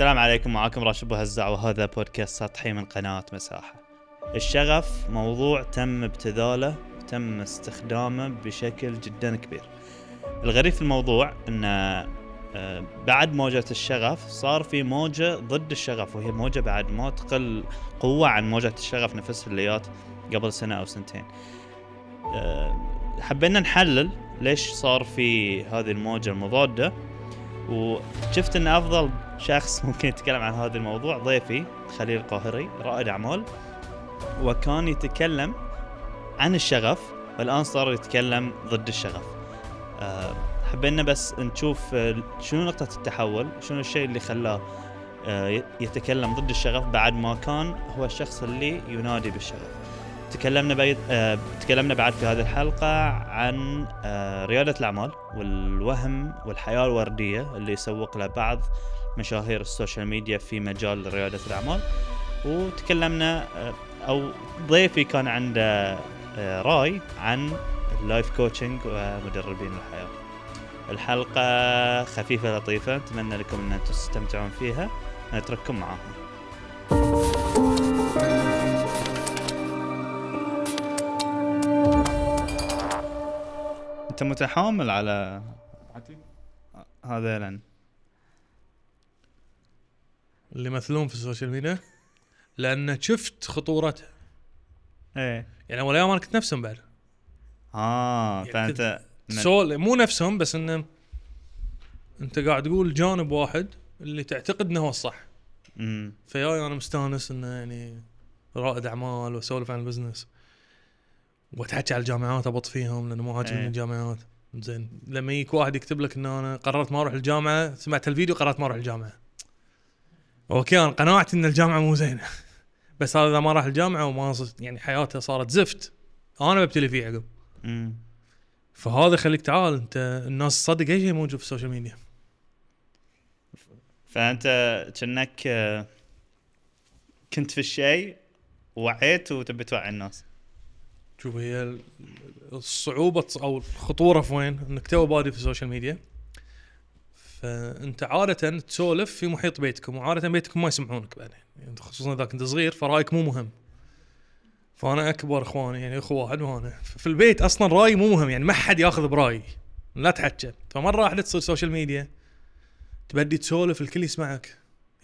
السلام عليكم معاكم راشد أبو هزاع وهذا بودكاست سطحي من قناة مساحة. الشغف موضوع تم ابتذاله وتم استخدامه بشكل جدا كبير. الغريب في الموضوع إن آه، بعد موجة الشغف صار في موجة ضد الشغف وهي موجة بعد ما تقل قوة عن موجة الشغف نفسها اللي جات قبل سنة أو سنتين. آه، حبينا نحلل ليش صار في هذه الموجة المضادة وشفت إن أفضل شخص ممكن يتكلم عن هذا الموضوع ضيفي خليل القاهري رائد أعمال وكان يتكلم عن الشغف والآن صار يتكلم ضد الشغف. أه حبينا بس نشوف آه، شنو نقطة التحول شنو الشيء اللي خلاه أه يتكلم ضد الشغف بعد ما كان هو الشخص اللي ينادي بالشغف. تكلمنا بعد آه تكلمنا بعد في هذه الحلقة عن آه ريادة الأعمال والوهم والحياة الوردية اللي يسوق لها بعض مشاهير ال social media في مجال ريادة الأعمال. وتكلمنا آه أو ضيفي كان عنده رأي عن ال life coaching ومدربين الحياة. الحلقة خفيفة لطيفة نتمنى لكم أن تستمتعون فيها. نترككم معاهم. أنت متحامل على هذيلا اللي يمثلون في ال social media لأن شفت خطورتها. إيه. يعني أول أيام أنا كنت نفسهم بعد. آه يعني فأنت سول مو نفسهم بس إنه أنت قاعد تقول جانب واحد اللي تعتقد إنه هو الصح. امم فياي أنا مستانس إنه يعني رائد أعمال وأسولف عن ال business. واتحكي على الجامعات أبط فيهم لأنه مو عاجبني إيه. الجامعات. زين. لما يجيك واحد يكتب لك إنه أنا قررت ما أروح الجامعة سمعت الفيديو قررت ما أروح الجامعة. أوكي أنا قناعتي إن الجامعة مو زينة. بس هذا إذا ما راح الجامعة وما يعني حياته صارت زفت أنا ببتلي فيه عقب. فهذا خليك تعال أنت الناس تصدق أي شيء موجود في ال social media. فأنت كأنك آه، كنت في الشيء وعيت وتبي توعي الناس. شوف هي ال- الصعوبة أو الخطورة في وين؟ إنك تو بادي في ال social media فأنت عادة تسولف في محيط بيتكم وعادة بيتكم ما يسمعونك بعدين. يعني خصوصا إذا كنت صغير فرأيك مو مهم. فأنا أكبر إخواني يعني أخو واحد وأنا في البيت أصلا رايي مو مهم يعني ما حد يأخذ برايي لا تحكى فمرة واحدة تصير social media تبدي تسولف الكل يسمعك.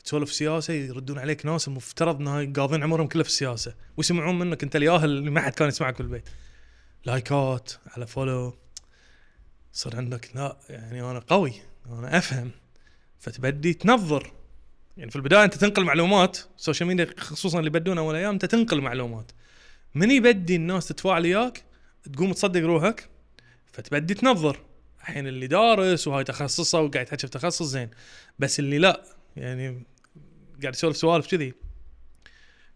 تسولف سياسة يردون عليك ناس المفترض إنها قاضين عمرهم كله في السياسة ويسمعون منك أنت الياهل اللي ما حد كان يسمعك في البيت. لايكات على follow صار عندك لا يعني أنا قوي أنا أفهم. فتبدي تنظر. يعني في البداية أنت تنقل معلومات ال social media خصوصا اللي يبدون أول أيام أنت تنقل معلومات. من يبدي الناس تتفاعل وياك تقوم تصدق روحك فتبدي تنظر. الحين اللي دارس وهاي تخصصه وقاعد يحكي في تخصص زين بس اللي لا يعني قاعد يسولف سوالف كذي.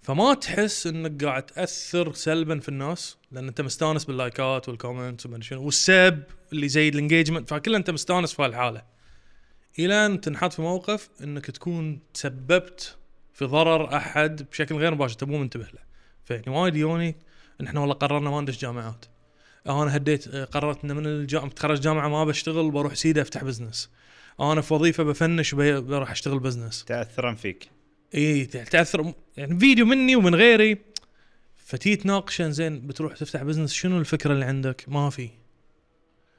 فما تحس إنك قاعد تأثر سلبا في الناس؟ لأن أنت مستانس باللايكات وال comments وما شنو والسب اللي يزيد ال engagement فكله أنت مستانس في هالحالة. إلى أن تنحط في موقف إنك تكون تسببت في ضرر أحد بشكل غير مباشر. انت مو منتبه له. فيعني وايد يوني إحنا والله قررنا ما ندش جامعات. أنا هديت قررت ان من الجامعة بتخرج جامعة ما بشتغل بروح سيدة أفتح business أنا في وظيفة بفنش بروح أشتغل business تأثر فيك. إي تأثر يعني فيديو مني ومن غيري. فتي تناقشه زين بتروح تفتح business شنو الفكرة اللي عندك؟ ما في.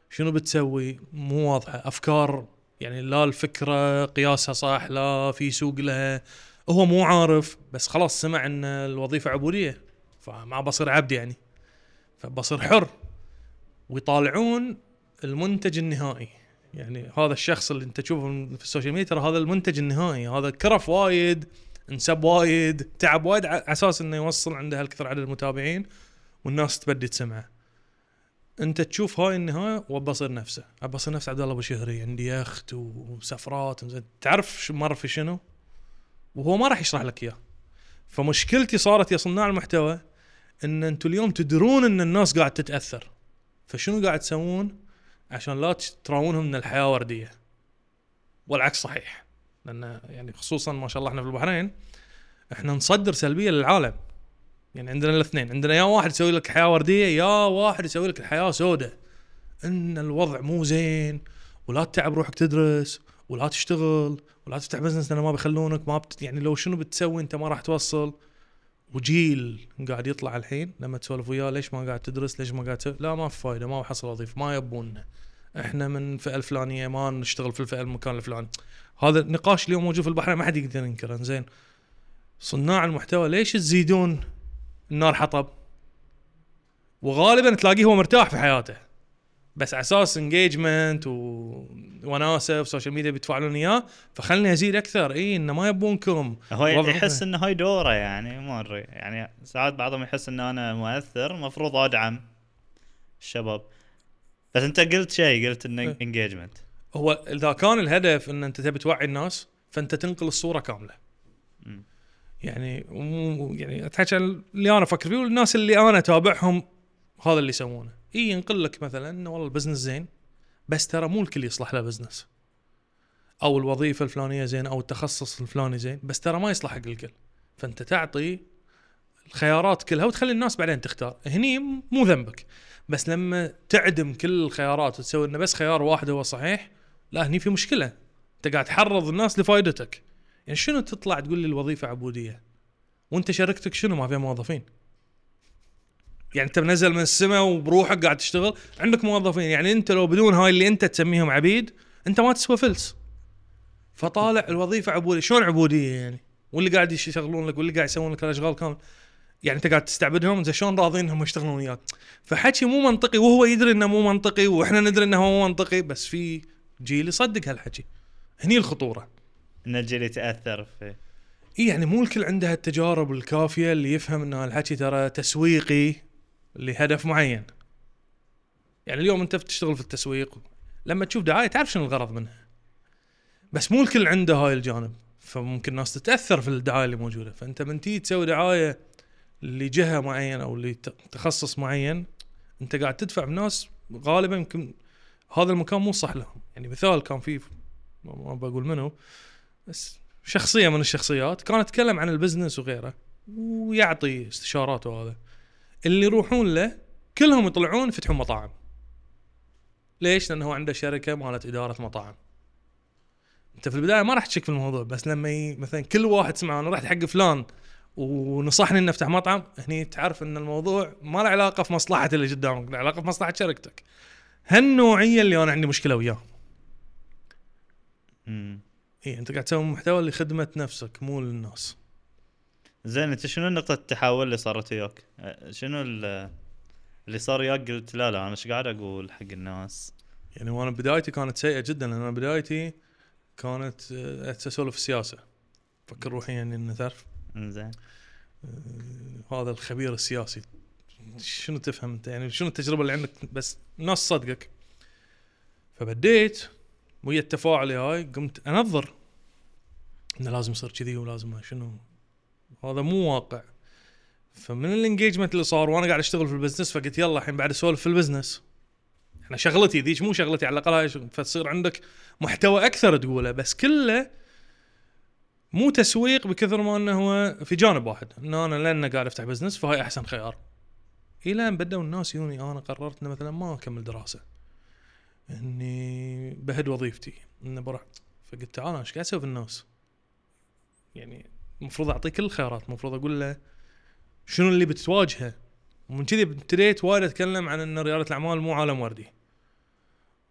شنو بتسوي؟ مو واضحة. أفكار يعني لا الفكرة قياسها صح لا في سوق لها هو مو عارف بس خلاص سمع إن الوظيفة عبودية. فما بصير عبد يعني. فبصير حر. ويطالعون المنتج النهائي. يعني هذا الشخص اللي انت تشوفه في السوشيال ميديا ترى هذا المنتج النهائي هذا كرف وايد نصب وايد تعب وايد على أساس إنه يوصل عنده هالكثر عدد المتابعين والناس تبدي تسمعه. انت تشوف هاي النهاية وبصير نفسه. بصير نفس عبد الله أبو شهري عندي يخت وسفرات. تعرف شو مر في شنو؟ وهو ما راح يشرح لك إياه. فمشكلتي صارت يا صناع المحتوى إن أنتم اليوم تدرون إن الناس قاعد تتأثر. فشنو قاعد تسوون؟ عشان لا تراونهم ان الحياة ورديه والعكس صحيح. لأن يعني خصوصا ما شاء الله إحنا في البحرين إحنا نصدر سلبية للعالم. يعني عندنا الاثنين. عندنا يا واحد يسوي لك حياه ورديه يا واحد يسوي لك الحياة سوداء إن الوضع مو زين ولا تتعب روحك تدرس ولا تشتغل ولا تفتح بزنس لأن ما بيخلونك ما بت... يعني لو شنو بتسوي أنت ما راح توصل. وجيل قاعد يطلع الحين لما تسولف وياه ليش ما قاعد تدرس ليش ما قاعد لا ما في فايدة ما بحصل وظيفة ما يبوننا. إحنا من الفئه الفلانية ما نشتغل في الفئة المكان الفلاني. هذا النقاش اليوم موجود في البحرين ما حد يقدر ينكره زين صناع المحتوى ليش تزيدون النار حطب؟ وغالبا تلاقيه هو مرتاح في حياته. بس على أساس engagement وناسة وسوشيال ميديا بيتفاعلون إياه. فخلني أزيد أكثر. إي إنه ما يبونكم. هو يحس مختلف. إنه هاي دوره يعني ما أدري. يعني ساعات بعضهم يحس إنه أنا مؤثر المفروض أدعم الشباب. بس أنت قلت شيء قلت إنه إيه. انجيجمنت هو إذا كان الهدف إن أنت تبي توعي الناس فأنت تنقل الصورة كاملة. يعني يعني أحكي عن اللي أنا أفكر فيه والناس اللي أنا أتابعهم هذا اللي يسوونه. اي ينقل لك مثلا إنه والله ال business زين بس ترى مو الكل يصلح له business. أو الوظيفة الفلانية زين أو التخصص الفلاني زين بس ترى ما يصلح حق الكل. فأنت تعطي الخيارات كلها وتخلي الناس بعدين تختار. هني مو ذنبك بس لما تعدم كل الخيارات وتسوي إنه بس خيار واحد هو صحيح لا هني في مشكلة. أنت قاعد تحرض الناس لفائدتك يعني شنو تطلع تقول لي الوظيفة عبودية؟ وأنت شركتك شنو؟ ما فيها موظفين. يعني انت منزل من السماء وبروحك قاعد تشتغل عندك موظفين يعني انت لو بدون هاي اللي انت تسميهم عبيد انت ما تسوى فلس. فطالع الوظيفة عبودية. شلون عبودية يعني؟ واللي قاعد يشغلون لك واللي قاعد يسوون لك الأشغال كامل يعني انت قاعد تستعبدهم زين شلون راضين انهم يشتغلون وياك؟ فحكي مو منطقي وهو يدري انه مو منطقي وإحنا ندري انه مو منطقي بس في جيل يصدق هالحكي. هني الخطورة. إن الجيل يتأثر في إي يعني مو الكل عنده التجارب الكافية اللي يفهم إن هالحكي ترى تسويقي. لهدف معين. يعني اليوم انت بتشتغل في التسويق لما تشوف دعاية تعرف شنو الغرض منها. بس مو الكل عنده هاي الجانب فممكن الناس تتأثر في الدعاية اللي موجودة فأنت من تيجي تسوي دعاية لجهة معينة أو لتخصص معين أنت قاعد تدفع بناس غالبا يمكن هذا المكان مو صح لهم يعني مثال كان في ما بقول منو بس شخصية من الشخصيات كان يتكلم عن البزنس وغيره ويعطي استشارات وهذا اللي يروحون له كلهم يطلعون يفتحون مطاعم. ليش؟ لأنه هو عنده شركة مالت إدارة مطاعم. أنت في البداية ما راح تشك في الموضوع بس لما ي... مثلا كل واحد سمع أنا رحت حق فلان ونصحني إني أفتح مطعم هني تعرف إن الموضوع ما له علاقة في مصلحه اللي قدامك له علاقة في مصلحة شركتك. هالنوعية اللي أنا عندي مشكلة وياه مم. اي أنت قاعد تسوي محتوى لخدمة نفسك مو للناس. زين انت شنو نقطة التحول اللي صارت وياك؟ أه، شنو ال- اللي صار وياك؟ قلت لا لا أنا إيش قاعد أقول حق الناس؟ يعني وأنا بدايتي كانت سيئة جدا لأن أنا بدايتي كانت اسولف السياسة. فكر روحي يعني إنه تعرف. إنزين. آه، هذا الخبير السياسي. شنو تفهم أنت؟ يعني شنو التجربة اللي عندك؟ بس الناس تصدقك فبديت ويا التفاعل هاي قمت أنظر إنه لازم يصير كذي ولازم شنو. هذا مو واقع. فمن ال engagement اللي صار وأنا قاعد أشتغل في ال business فقلت يلا الحين بعد أسولف في ال business أنا شغلتي ذيك مو شغلتي على الأقل هاي فتصير عندك محتوى أكثر تقوله بس كله مو تسويق بكثر ما إنه هو في جانب واحد. إنه أنا لأن قاعد أفتح بزنس فهاي أحسن خيار. إلى أن بدأوا الناس يوني أنا قررت انه مثلا ما أكمل دراسة. إني بهد وظيفتي. انه بروح فقلت تعال أنا إيش قاعد أسوي في الناس؟ يعني المفروض أعطيه كل الخيارات المفروض أقول له شنو اللي بتواجهه. ومن كذي ابتديت وايد أتكلم عن إن ريادة الأعمال مو عالم وردي.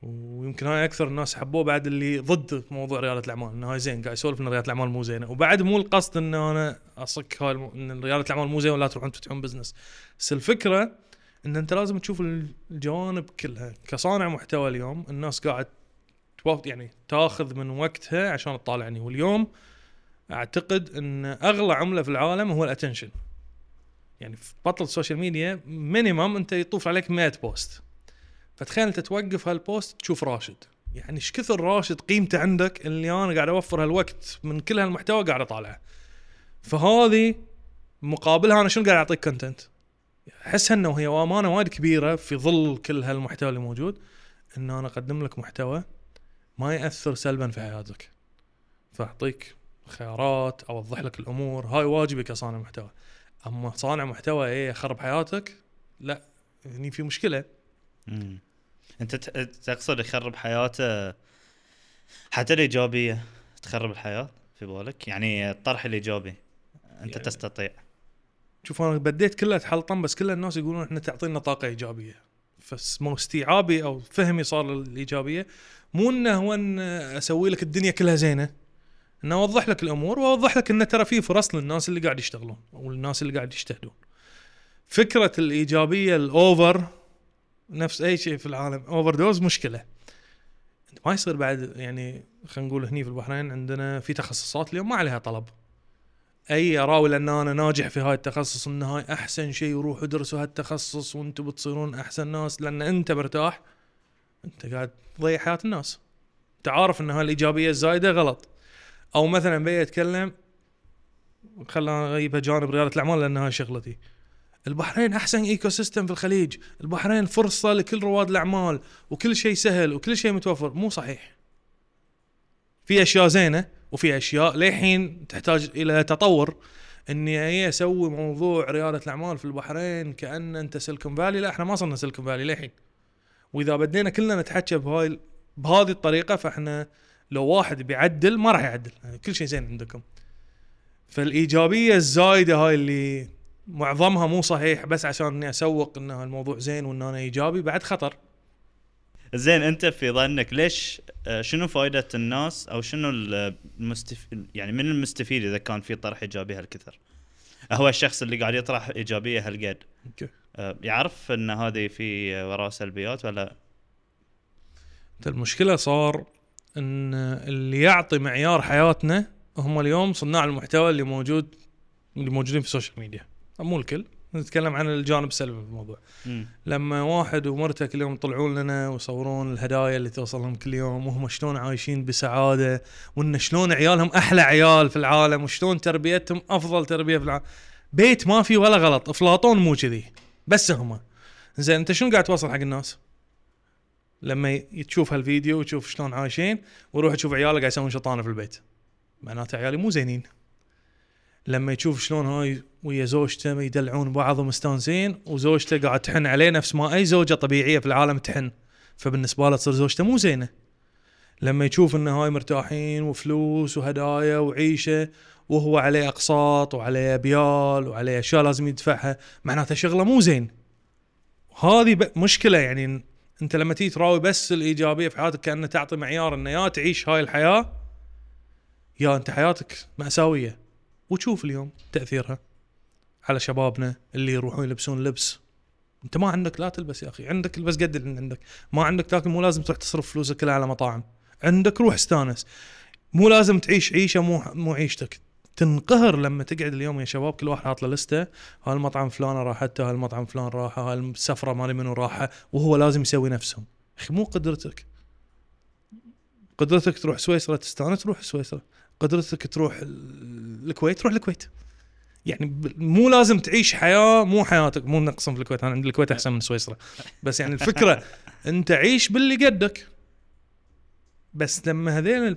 ويمكن هاي أكثر الناس حبوه بعد اللي ضد موضوع ريادة الأعمال إنه هاي زين قاعد يسولف إن ريادة الأعمال مو زينة. وبعد مو القصد إن أنا أصك هاي الم... إن ريادة الأعمال مو زينة ولا تروحون تفتحون business. بس الفكرة إن أنت لازم تشوف الجوانب كلها. كصانع محتوى اليوم الناس قاعد يعني تاخذ من وقتها عشان تطالعني. واليوم أعتقد إن أغلى عملة في العالم هو ال attention يعني في بطل السوشيال ميديا minimum أنت يطوف عليك 100 post فتخيل أنت توقف هال post تشوف راشد. يعني إيش كثر راشد قيمته عندك اللي أنا قاعد أوفر هالوقت من كل هالمحتوى قاعد أطالعه. فهذه مقابلها أنا شنو قاعد أعطيك content احسها إنه هي أمانة وايد كبيرة في ظل كل هالمحتوى اللي موجود إن أنا أقدم لك محتوى ما يأثر سلبا في حياتك. فأعطيك خيارات أوضح لك الأمور. هاي واجبي كصانع محتوى. أما صانع محتوى إيه يخرب حياتك؟ لا هني في مشكلة. مم. أنت تقصد يخرب حياته حتى الإيجابية تخرب الحياة في بالك؟ يعني الطرح الإيجابي أنت يعني- تستطيع. شوف أنا بديت كلها تحلطم بس كل الناس يقولون إحنا تعطينا طاقة إيجابية. فاسمه استيعابي أو فهمي صار للإيجابية. مو إنه هو إن أسوي لك الدنيا كلها زينة. إنه أوضح لك الأمور وأوضح لك انه ترى في فرص للناس اللي قاعد يشتغلون أو الناس اللي قاعد يجتهدون. فكرة الإيجابية الأوفر نفس أي شيء في العالم أوفر دوز مشكلة. ما يصير بعد يعني خلينا نقول هني في البحرين عندنا في تخصصات اليوم ما عليها طلب. أي أراوي لأن أنا ناجح في هاي التخصص إن هاي أحسن شيء وروحوا ادرسوا هالتخصص وأنتم بتصيرون أحسن ناس لأن أنت مرتاح. أنت قاعد تضيع حياة الناس. انت عارف إن هاي الإيجابية الزايدة غلط. أو مثلا بي أتكلم خلنا أغيبها جانب رياده الأعمال لأن هاي شغلتي. البحرين أحسن ecosystem في الخليج. البحرين فرصة لكل رواد الأعمال وكل شيء سهل وكل شيء متوفر. مو صحيح. في أشياء زينة وفي أشياء للحين تحتاج إلى تطور. إني اي أسوي موضوع رياده الأعمال في البحرين كأن أنت Silicon Valley. لا إحنا ما صرنا Silicon Valley للحين. وإذا بدينا كلنا نتحكى بهاي بهذه الطريقة فإحنا لو واحد بيعدل ما راح يعدل يعني كل شيء زين عندكم. فالإيجابية الزايدة هاي اللي معظمها مو صحيح بس عشان إني أسوق إن الموضوع زين وإن أنا إيجابي بعد خطر. زين أنت في ظنك ليش آه، شنو فائده الناس أو شنو المستف... يعني من المستفيد إذا كان في طرح إيجابي هالكثر؟ هو الشخص اللي قاعد يطرح إيجابية هالقد. أوكي. آه، يعرف إن هذه في وراء سلبيات ولا؟ المشكلة صار إن اللي يعطي معيار حياتنا هم اليوم صناع المحتوى اللي موجود اللي موجودين في السوشيال ميديا مو الكل نتكلم عن الجانب السلبي في الموضوع مم. لما واحد ومرته كل يوم يطلعون لنا ويصورون الهدايا اللي توصلهم كل يوم وهم شلون عايشين بسعادة وإن شلون عيالهم أحلى عيال في العالم وشلون تربيتهم أفضل تربية في العالم بيت ما في ولا غلط أفلاطون مو كذي بس هم زين أنت شنو قاعد توصل حق الناس؟ لما تشوف هالفيديو وتشوف شلون عايشين وروح تشوف عيالك قاعد يسوون شطانه في البيت. معناته عيالي مو زينين. لما يشوف شلون هاي ويا زوجته يدلعون بعض ومستانسين وزوجته قاعد تحن عليه نفس ما أي زوجة طبيعية في العالم تحن فبالنسبة له تصير زوجته مو زينة. لما يشوف إن هاي مرتاحين وفلوس وهدايا وعيشة وهو عليه أقساط وعليه ابيال وعليه أشياء لازم يدفعها معناته شغله مو زين. هذه مشكلة يعني انت لما تيجي تراوي بس الإيجابية في حياتك كانه تعطي معيار إنه يا تعيش هاي الحياة يا أنت حياتك مأساوية. وتشوف اليوم تأثيرها على شبابنا اللي يروحون يلبسون لبس. أنت ما عندك لا تلبس يا أخي. عندك البس قد اللي عندك. ما عندك تاكل مو لازم تروح تصرف فلوسك كلها على مطاعم. عندك روح استانس. مو لازم تعيش عيشة مو مو عيشتك. تنقهر لما تقعد اليوم يا شباب كل واحد حاط له لستة. هالمطعم فلانة راحته هالمطعم فلان راحه هالسفرة مالي منو راحه وهو لازم يسوي نفسهم أخي مو قدرتك. قدرتك تروح سويسرا تستانس تروح سويسرا. قدرتك تروح ال- الكويت تروح الكويت. يعني مو لازم تعيش حياة مو حياتك. مو نقصم في الكويت أنا عندي الكويت أحسن من سويسرا. بس يعني الفكرة أنت عيش باللي قدك. بس لما هذين ال-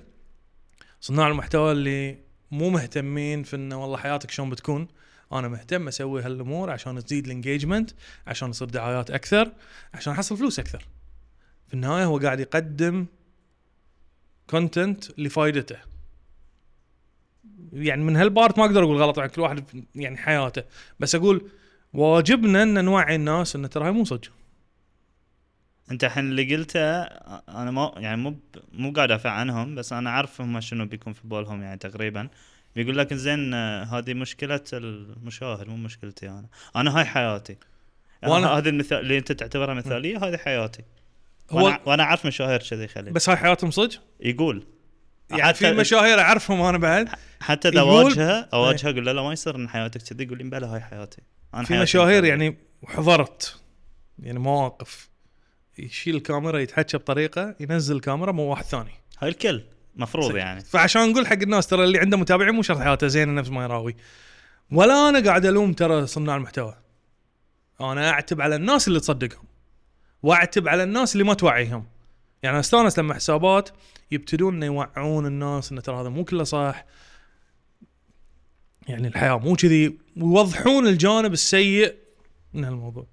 صناع المحتوى اللي مو مهتمين في إنه والله حياتك شلون بتكون. أنا مهتم أسوي هالأمور عشان تزيد ال engagement عشان يصير دعايات أكثر عشان أحصل فلوس أكثر. في النهاية هو قاعد يقدم content لفائدته يعني من هال part ما أقدر أقول غلط يعني كل واحد يعني حياته. بس أقول واجبنا إن نوعي الناس إن ترى هاي مو صدق. انت الحين اللي قلته أنا ما يعني مو مو قاعد أدافع عنهم بس أنا عارف هم شنو بيكون في بالهم يعني تقريبا. بيقول لك زين آه، هذه مشكلة المشاهد مو مشكلتي أنا. أنا هاي حياتي. وأنا- وأنا هذه المثال اللي أنت تعتبرها مثالية هذه حياتي. هو وأنا, وأنا أعرف مشاهير كذي خليل. بس هاي حياتهم صدق؟ يقول. يعني في مشاهير أعرفهم أنا بعد؟ حتى إذا أواجهه أواجهه أقول له لا ما يصير إن حياتك كذي. يقول لي بلا هاي حياتي. أنا في حياتي مشاهير. يعني وحضرت يعني مواقف. يشيل الكاميرا يتحكى بطريقة ينزل الكاميرا مو واحد ثاني. هاي الكل مفروض يعني. فعشان نقول حق الناس ترى اللي عنده متابعين مو شرط حياته زينة نفس ما يراوي. ولا أنا قاعد ألوم ترى صناع المحتوى. أنا أعتب على الناس اللي تصدقهم وأعتب على الناس اللي ما توعيهم. يعني أستانس لما حسابات يبتدون إنه يوعون الناس انه ترى هذا مو كله صح. يعني الحياة مو كذي ويوضحون الجانب السيء من هالموضوع.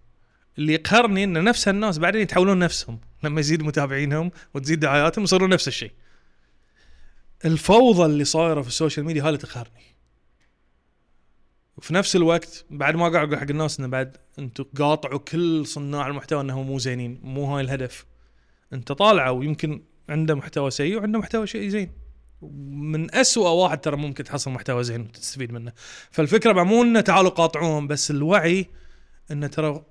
اللي يقهرني إن نفس هالناس بعدين يتحولون نفسهم. لما يزيد متابعينهم وتزيد دعاياتهم يصيرون نفس الشيء. الفوضى اللي صايرة في السوشيال ميديا هاي تقهرني. وفي نفس الوقت بعد ما قاعد أقول حق الناس انه بعد أنتم قاطعوا كل صناع المحتوى إنهم مو زينين. مو هاي الهدف. أنت طالعه ويمكن عنده محتوى سيء وعنده محتوى شيء زين. من أسوأ واحد ترى ممكن تحصل محتوى زين وتستفيد منه. فالفكرة مو إنه تعالوا قاطعوهم بس الوعي إنه ترى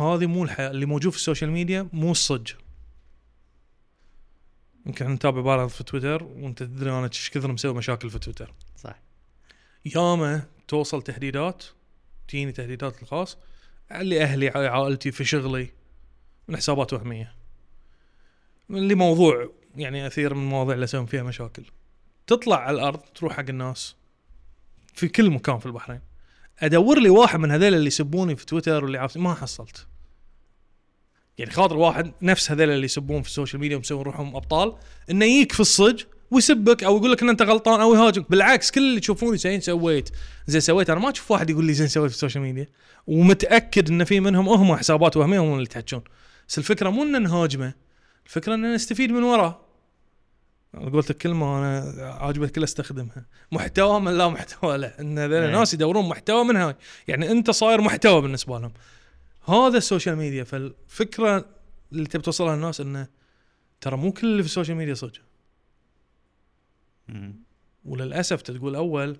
هذه مو الحياة اللي موجود في السوشيال ميديا مو الصج. يمكن إحنا نتابع بعض في تويتر وأنت تدري أنا إيش كثر مسوي مشاكل في تويتر. صح. ياما توصل تهديدات تجيني تهديدات الخاص اللي أهلي عائلتي في شغلي من حسابات وهمية. اللي موضوع يعني أثير من المواضيع اللي أسوي فيها مشاكل. تطلع على الأرض تروح حق الناس في كل مكان في البحرين. أدور لي واحد من هذول اللي يسبوني في تويتر واللي عارف ما حصلت. يعني خاطر واحد نفس هذول اللي يسبون في ال social media ومسوين روحهم أبطال إنه يجيك في الصج ويسبك أو يقول لك إن أنت غلطان أو يهاجمك. بالعكس كل اللي تشوفوني زين سويت زين سويت أنا ما أشوف واحد يقول لي زين سويت في ال social media ومتأكد إن في منهم هم حسابات وهميه هم اللي يتحجون. بس الفكرة مو إن نهاجمه الفكرة إن نستفيد من وراه. قلت كلمة أنا عاجبك كل أستخدمها. محتوى من لا محتوى له إن هذول إيه. الناس يدورون محتوى من هاي يعني أنت صاير محتوى بالنسبة لهم. هذا ال social media فالفكرة اللي تبي توصلها للناس إنه ترى مو كل اللي في ال social media صدق. وللأسف تقول أول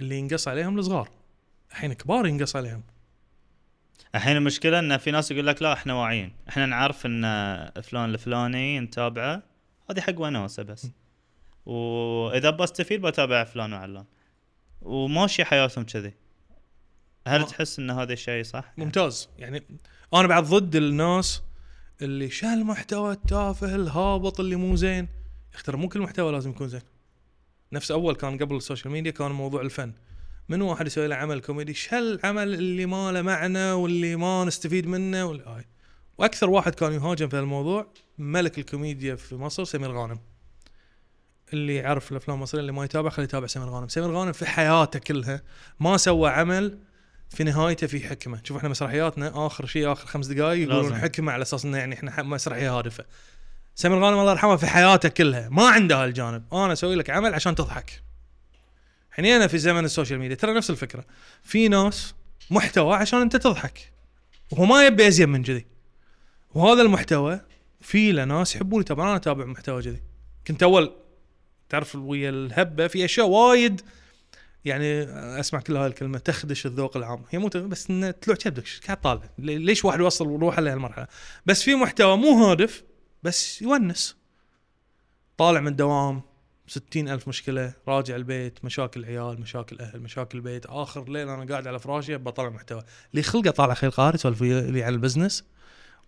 اللي ينقص عليهم الصغار. الحين كبار ينقص عليهم. الحين المشكلة إن في ناس يقول لك لا إحنا واعيين. إحنا نعرف إن فلان الفلاني نتابعه هذه حق وناسه بس. وإذا بستفيد بتابع فلان وعلان. وماشي حياتهم كذي. هل ما- تحس إن هذا الشيء صح؟ ممتاز. يعني أنا بعد ضد الناس اللي شو المحتوى التافه الهابط اللي مو زين. اختار مو كل محتوى لازم يكون زين. نفس أول كان قبل ال social media كان موضوع الفن. من واحد يسوي له عمل كوميدي شو العمل اللي ما له معنى واللي ما نستفيد منه واللي هاي وأكثر واحد كان يهاجم في الموضوع ملك الكوميديا في مصر سمير غانم. اللي يعرف الأفلام المصرية اللي ما يتابع خليه يتابع سمير غانم. سمير غانم في حياته كلها ما سوى عمل في نهايته في حكمة. شوف إحنا مسرحياتنا آخر شيء آخر خمس دقائق يقولون. حكمة على أساس انه يعني إحنا مسرحية هادفة. سمير غانم الله يرحمه في حياته كلها. ما عنده هالجانب. أنا أسوي لك عمل عشان تضحك. الحين أنا في زمن ال social media. ترى نفس الفكرة. في ناس محتوى عشان أنت تضحك. وهو ما يبي ازين من كذي وهذا المحتوى في له ناس يحبون يتابعون. أنا أتابع محتوى كذي كنت أول تعرف ويا الهبة في أشياء وايد يعني اسمع كل هاي الكلمة تخدش الذوق العام. هي مو بس إنه طلوع كبدك إيش قاعد طالع؟ لي- ليش واحد يوصل روحه لهالمرحله بس في محتوى مو هادف بس يونس. طالع من الدوام ستين ألف مشكلة راجع البيت مشاكل عيال مشاكل أهل مشاكل بيت. آخر ليل أنا قاعد على فراشي بطلع محتوى. ما لي خلق أطالع خيل قاري يسولف لي عن ال business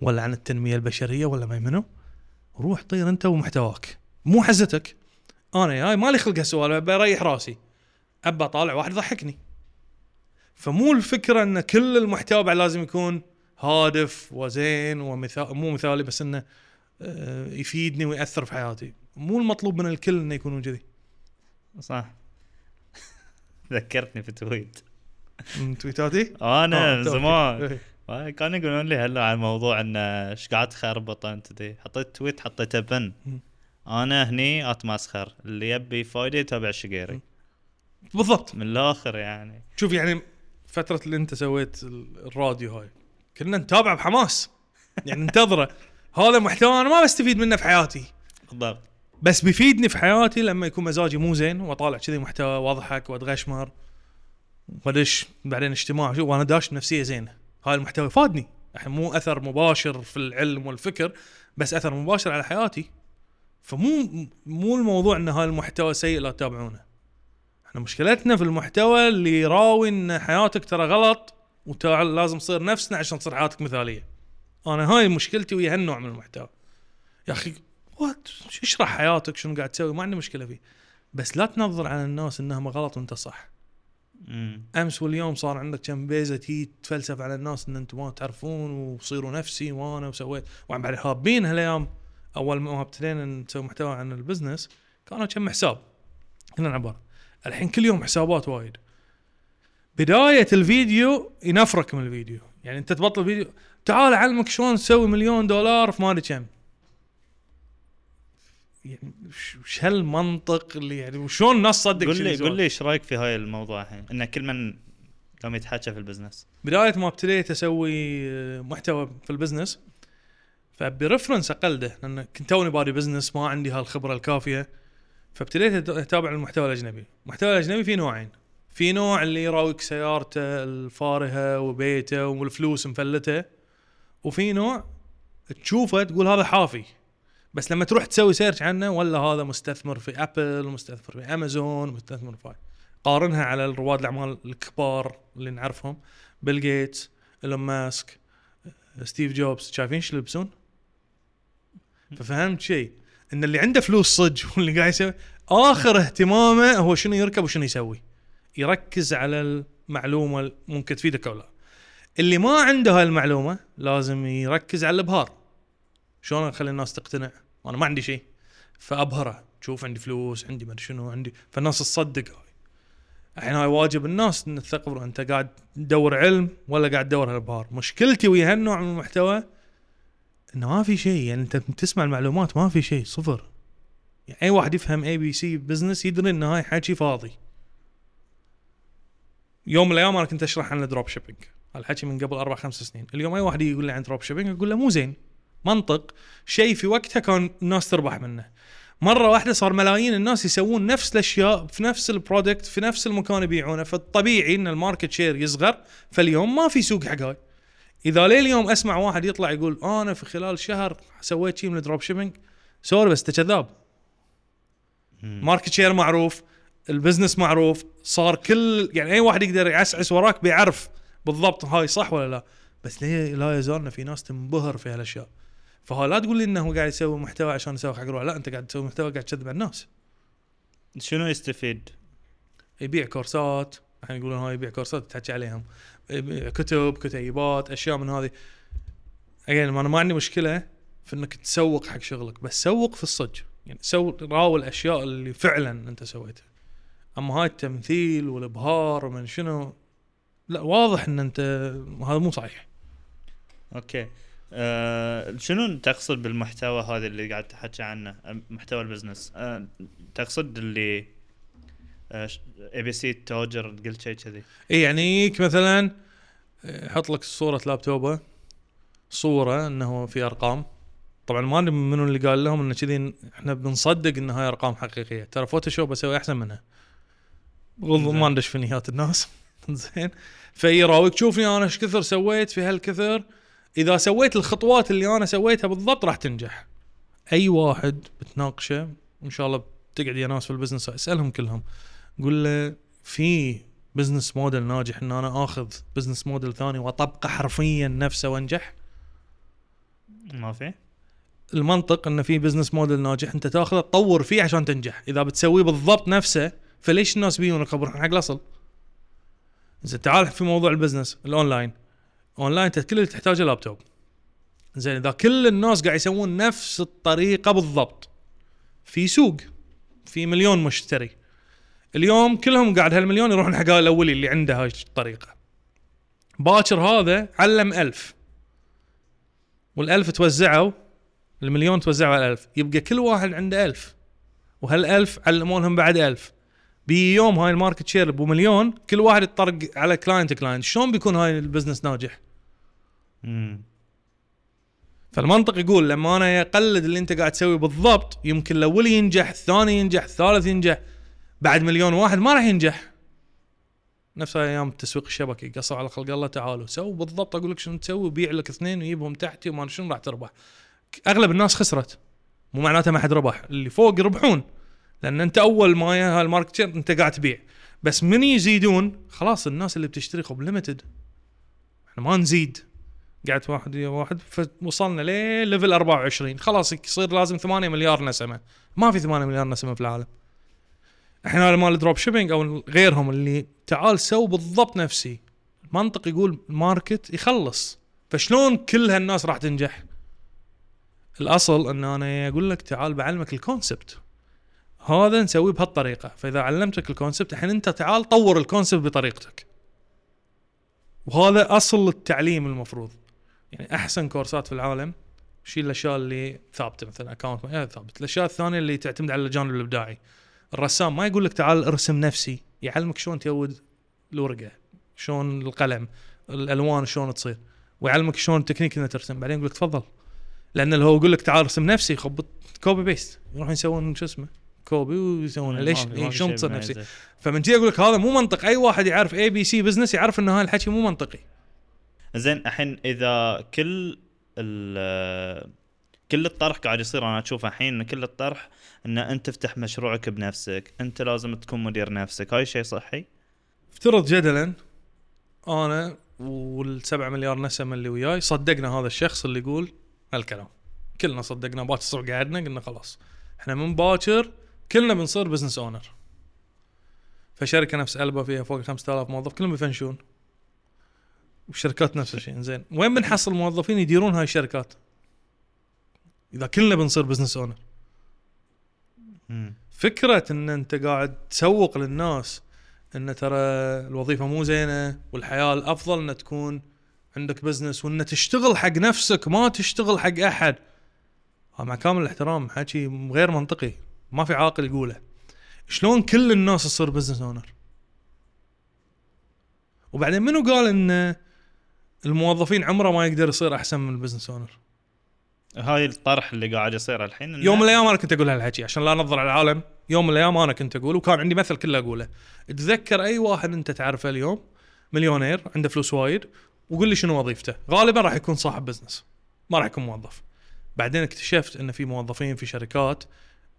ولا عن التنمية البشرية ولا ما منو روح طير أنت ومحتواك. مو حزتك. أنا جاي مالي خلق هالسوالف بريح راسي. أبى أطالع واحد يضحكني. فمو الفكرة أن كل المحتوى بعد لازم يكون هادف وزين ومثال مو مثالي بس إنه آه، يفيدني ويأثر في حياتي. مو المطلوب من الكل إنه يكونون كذي. صح. ذكرتني في تويت. من تويتاتي؟ أنا آه، من توك. زمان. إيه. آه، كانوا يقولون لي هلا عن موضوع إن إيش قاعد تخربط أنت دي. حطيت تويت حطيته بن. أنا هني أتمسخر. اللي يبي فايدة يتابع الشقيري بالضبط. من الآخر يعني. شوف يعني فترة اللي انت سويت ال- الراديو هاي كنا نتابع بحماس. يعني ننتظره. هذا محتوى أنا ما بستفيد منه في حياتي. بالضبط. بس بيفيدني في حياتي لما يكون مزاجي مو زين وأطالع كذي محتوى وأضحك وأتغشمر. وأدش بعدين اجتماع. شو وأنا داش بنفسيه زينة. هاي المحتوى فادني الحين مو أثر مباشر في العلم والفكر بس أثر مباشر على حياتي. فمو مو الموضوع إن هاي المحتوى سيء لا تتابعونه. إحنا مشكلتنا في المحتوى اللي يراوي إن حياتك ترى غلط وتعال لازم تصير نفسنا عشان تصير حياتك مثالية. أنا هاي مشكلتي ويا هالنوع من المحتوى. يا أخي وانت اشرح حياتك؟ شنو قاعد تسوي؟ ما عندي مشكلة فيه. بس لا تنظر على الناس انهم غلط وأنت صح. امم أمس واليوم صار عندك كم بيزة تي تفلسف على الناس إن أنتم ما تعرفون وصيروا نفسي وأنا وسويت. وعم بعد هابين هالأيام أول ما ابتدينا نسوي محتوى عن ال business كانوا كم حساب. كنا عبارة. الحين كل يوم حسابات وايد. بداية الفيديو ينفرك من الفيديو. يعني انت تبطل الفيديو. تعال اعلمك شلون تسوي مليون دولار في ما أدري كم. يعني وش- هالمنطق اللي يعني وشلون الناس تصدق قول لي؟ قول لي إيش رأيك في هاي الموضوع الحين؟ إن كل من قام يتحكى في ال business. بداية ما ابتديت أسوي آه، محتوى في ال business. فأبي reference اقلده لأن كنت توني بادي business ما عندي هالخبرة الكافية. فابتديت أتابع المحتوى الأجنبي، المحتوى الأجنبي في نوعين. في نوع اللي يراويك سيارته الفارهة وبيته والفلوس مفلتة. وفي نوع تشوفه تقول هذا حافي. بس لما تروح تسوي search عنه ولا هذا مستثمر في ابل مستثمر في امازون مستثمر في قارنها على رواد الأعمال الكبار اللي نعرفهم. بيل جيتس ايلون ماسك ستيف جوبز شايفين إيش يلبسون؟ ففهمت شيء. إن اللي عنده فلوس صدق واللي قاعد يسوي آخر اهتمامه هو شنو يركب وشنو يسوي. يركز على المعلومة ممكن تفيدك أو لا. اللي ما عنده هاي المعلومه لازم يركز على الإبهار. شلون أخلي الناس تقتنع؟ وأنا ما عندي شيء. فأبهره. تشوف عندي فلوس عندي ما شنو عندي. فالناس تصدق الحين هاي واجب الناس إن تثقف أنت قاعد تدور علم ولا قاعد تدور هالابهار مشكلتي ويا هالنوع من المحتوى إنه ما في شيء يعني أنت تسمع المعلومات ما في شيء صفر. يعني أي واحد يفهم ABC business يدري ان هاي حكي فاضي. يوم من الأيام أنا كنت أشرح عن ال dropshipping هالحكي من قبل أربع خمس سنين. اليوم أي واحد يقول لي عن dropshipping أقول له مو زين. منطق. شيء في وقتها كان الناس تربح منه. مرة واحدة صار ملايين الناس يسوون نفس الأشياء في نفس ال product في نفس المكان يبيعونه. فالطبيعي إن ال market share يصغر فاليوم ما في سوق حق هاي. إذا ليه اليوم أسمع واحد يطلع يقول أنا في خلال شهر سويت شيء من ال dropshipping. Sorry بس انت كذاب market share معروف ال business معروف صار كل يعني أي واحد يقدر يعسعس وراك بيعرف بالضبط هاي صح ولا لا. بس ليه لا يزالنا في ناس تنبهر في هالأشياء؟ فها لا تقول لي إنه قاعد يسوي محتوى عشان يسوي حق لا أنت قاعد تسوي محتوى قاعد تكذب على الناس. شنو يستفيد؟ يبيع كورسات الحين يقولون هاي يبيع كورسات تحكي عليهم. كتب كتيبات أشياء من هذه. اجين أنا ما عندي مشكلة في إنك تسوق حق شغلك بس سوق في الصج. يعني سوق راوي الأشياء اللي فعلا أنت سويتها. أما هاي التمثيل والإبهار ومن شنو لا واضح إن أنت هذا مو صحيح. Okay. أه شنو تقصد بالمحتوى هذا اللي قاعد تحكي عنه؟ محتوى ال business. أه تقصد اللي ABC التاجر قلت شيء كذي. اي يعني يجيك مثلا آه، يحط لك صورة لابتوبه. صورة إنه في أرقام. طبعا ما أدري منو اللي قال لهم انه كذي إحنا بنصدق إن هاي أرقام حقيقية. ترى فوتوشوب أسوي أحسن منها. بغض. ما ندش في نيات الناس. زين. فيراويك شوفني أنا إيش كثر سويت في هالكثر. إذا سويت الخطوات اللي أنا سويتها بالضبط راح تنجح. أي واحد بتناقشه إن شاء الله بتقعد يا ناس في ال business أسألهم كلهم. قول له في business model ناجح إن أنا آخذ business model ثاني وأطبقه حرفيا نفسه وأنجح؟ ما في؟ المنطق إن في business model ناجح أنت تأخذه تطور فيه عشان تنجح. إذا بتسويه بالضبط نفسه فليش الناس بيجونك يروحون حق الأصل؟ زين تعال في موضوع ال business ال online online أنت كل اللي تحتاجه لابتوب زين إذا كل الناس قاعد يسوون نفس الطريقة بالضبط في سوق في مليون مشتري. اليوم كلهم قاعد هالمليون يروحون حق الأولي اللي عنده هاي الطريقة. باكر هذا علم ألف. والألف توزعوا المليون توزعوا على ألف. يبقى كل واحد عنده ألف. وهالألف علمونهم بعد ألف. بيجي يوم هاي ال market share ابو مليون كل واحد يطرق على client client شلون بيكون هاي ال business ناجح؟ امم فالمنطق يقول لما أنا أقلد اللي أنت قاعد تسويه بالضبط يمكن الأول ينجح الثاني ينجح الثالث ينجح. بعد مليون واحد ما راح ينجح. نفس أيام التسويق الشبكي قصوا على خلق الله تعالوا. سووا بالضبط أقول لك شنو تسوي؟ بيع لك اثنين ويجيبهم تحتي وما شنو راح تربح. أغلب الناس خسرت. مو معناته ما حد ربح. اللي فوق يربحون. لأن أنت أول ما هال market share أنت قاعد تبيع. بس من يزيدون؟ خلاص الناس اللي بتشتري خب limited إحنا ما نزيد. قعدت واحد ويا واحد فوصلنا لل level 24 خلاص يصير لازم 8 مليار نسمة. ما في 8 مليار نسمة في العالم. إحنا مال ال drop shipping أو غيرهم اللي تعال سو بالضبط نفسي. المنطق يقول ال market يخلص. فشلون كل هالناس راح تنجح؟ الأصل إن أنا أقول لك تعال بعلمك ال concept هذا نسويه بهالطريقة. فإذا علمتك ال concept الحين أنت تعال طور ال concept بطريقتك. وهذا أصل التعليم المفروض. يعني أحسن كورسات في العالم شيل الأشياء اللي ثابتة مثلا account ثابت. الأشياء الثانية اللي تعتمد على الجانب الإبداعي. الرسام ما يقول لك تعال ارسم نفسي يعلمك شلون تيود الورقة شلون القلم الألوان شلون تصير ويعلمك شلون التكنيك إنك ترسم. بعدين يقول لك تفضل. لأن لو يقول لك تعال ارسم نفسي خبط copy paste يروحون يسوون شو اسمه؟ copy ويسوون ليش؟ إيه شلون تصير. نفسي؟ فمن جي أقول لك هذا مو منطق أي واحد يعرف ABC business يعرف إن هذا الحكي مو منطقي. زين الحين إذا كل كل الطرح قاعد يصير أنا أشوف الحين إن كل الطرح إن أنت تفتح مشروعك بنفسك أنت لازم تكون مدير نفسك. هاي شيء صحي؟ افترض جدلا أنا والسبعة مليار نسمة اللي وياي صدقنا هذا الشخص اللي يقول هالكلام كلنا صدقنا باكر قعدنا قلنا خلاص. إحنا من باكر كلنا بنصير business owner فشركة نفس ألبا فيها فوق 5000 موظف كلهم بيفنشون. والشركات نفس الشيء زين وين بنحصل موظفين يديرون هاي الشركات؟ إذا كلنا بنصير business owner. فكرة إن أنت قاعد تسوق للناس إن ترى الوظيفة مو زينة والحياة الأفضل ان تكون عندك business وإن تشتغل حق نفسك ما تشتغل حق أحد. هذا مع كامل الاحترام حكي غير منطقي. ما في عاقل يقوله. شلون كل الناس تصير business owner وبعدين منو قال إن الموظفين عمره ما يقدر يصير أحسن من ال business owner هاي الطرح اللي قاعد يصير الحين يوم من الأيام أنا كنت أقول هالحكي عشان لا انظر على العالم يوم من الأيام أنا كنت أقول وكان عندي مثل كله أقوله. تذكر أي واحد أنت تعرفه اليوم؟ مليونير عنده فلوس وايد وقول لي شنو وظيفته. غالبا راح يكون صاحب business ما راح يكون موظف. بعدين اكتشفت إن في موظفين في شركات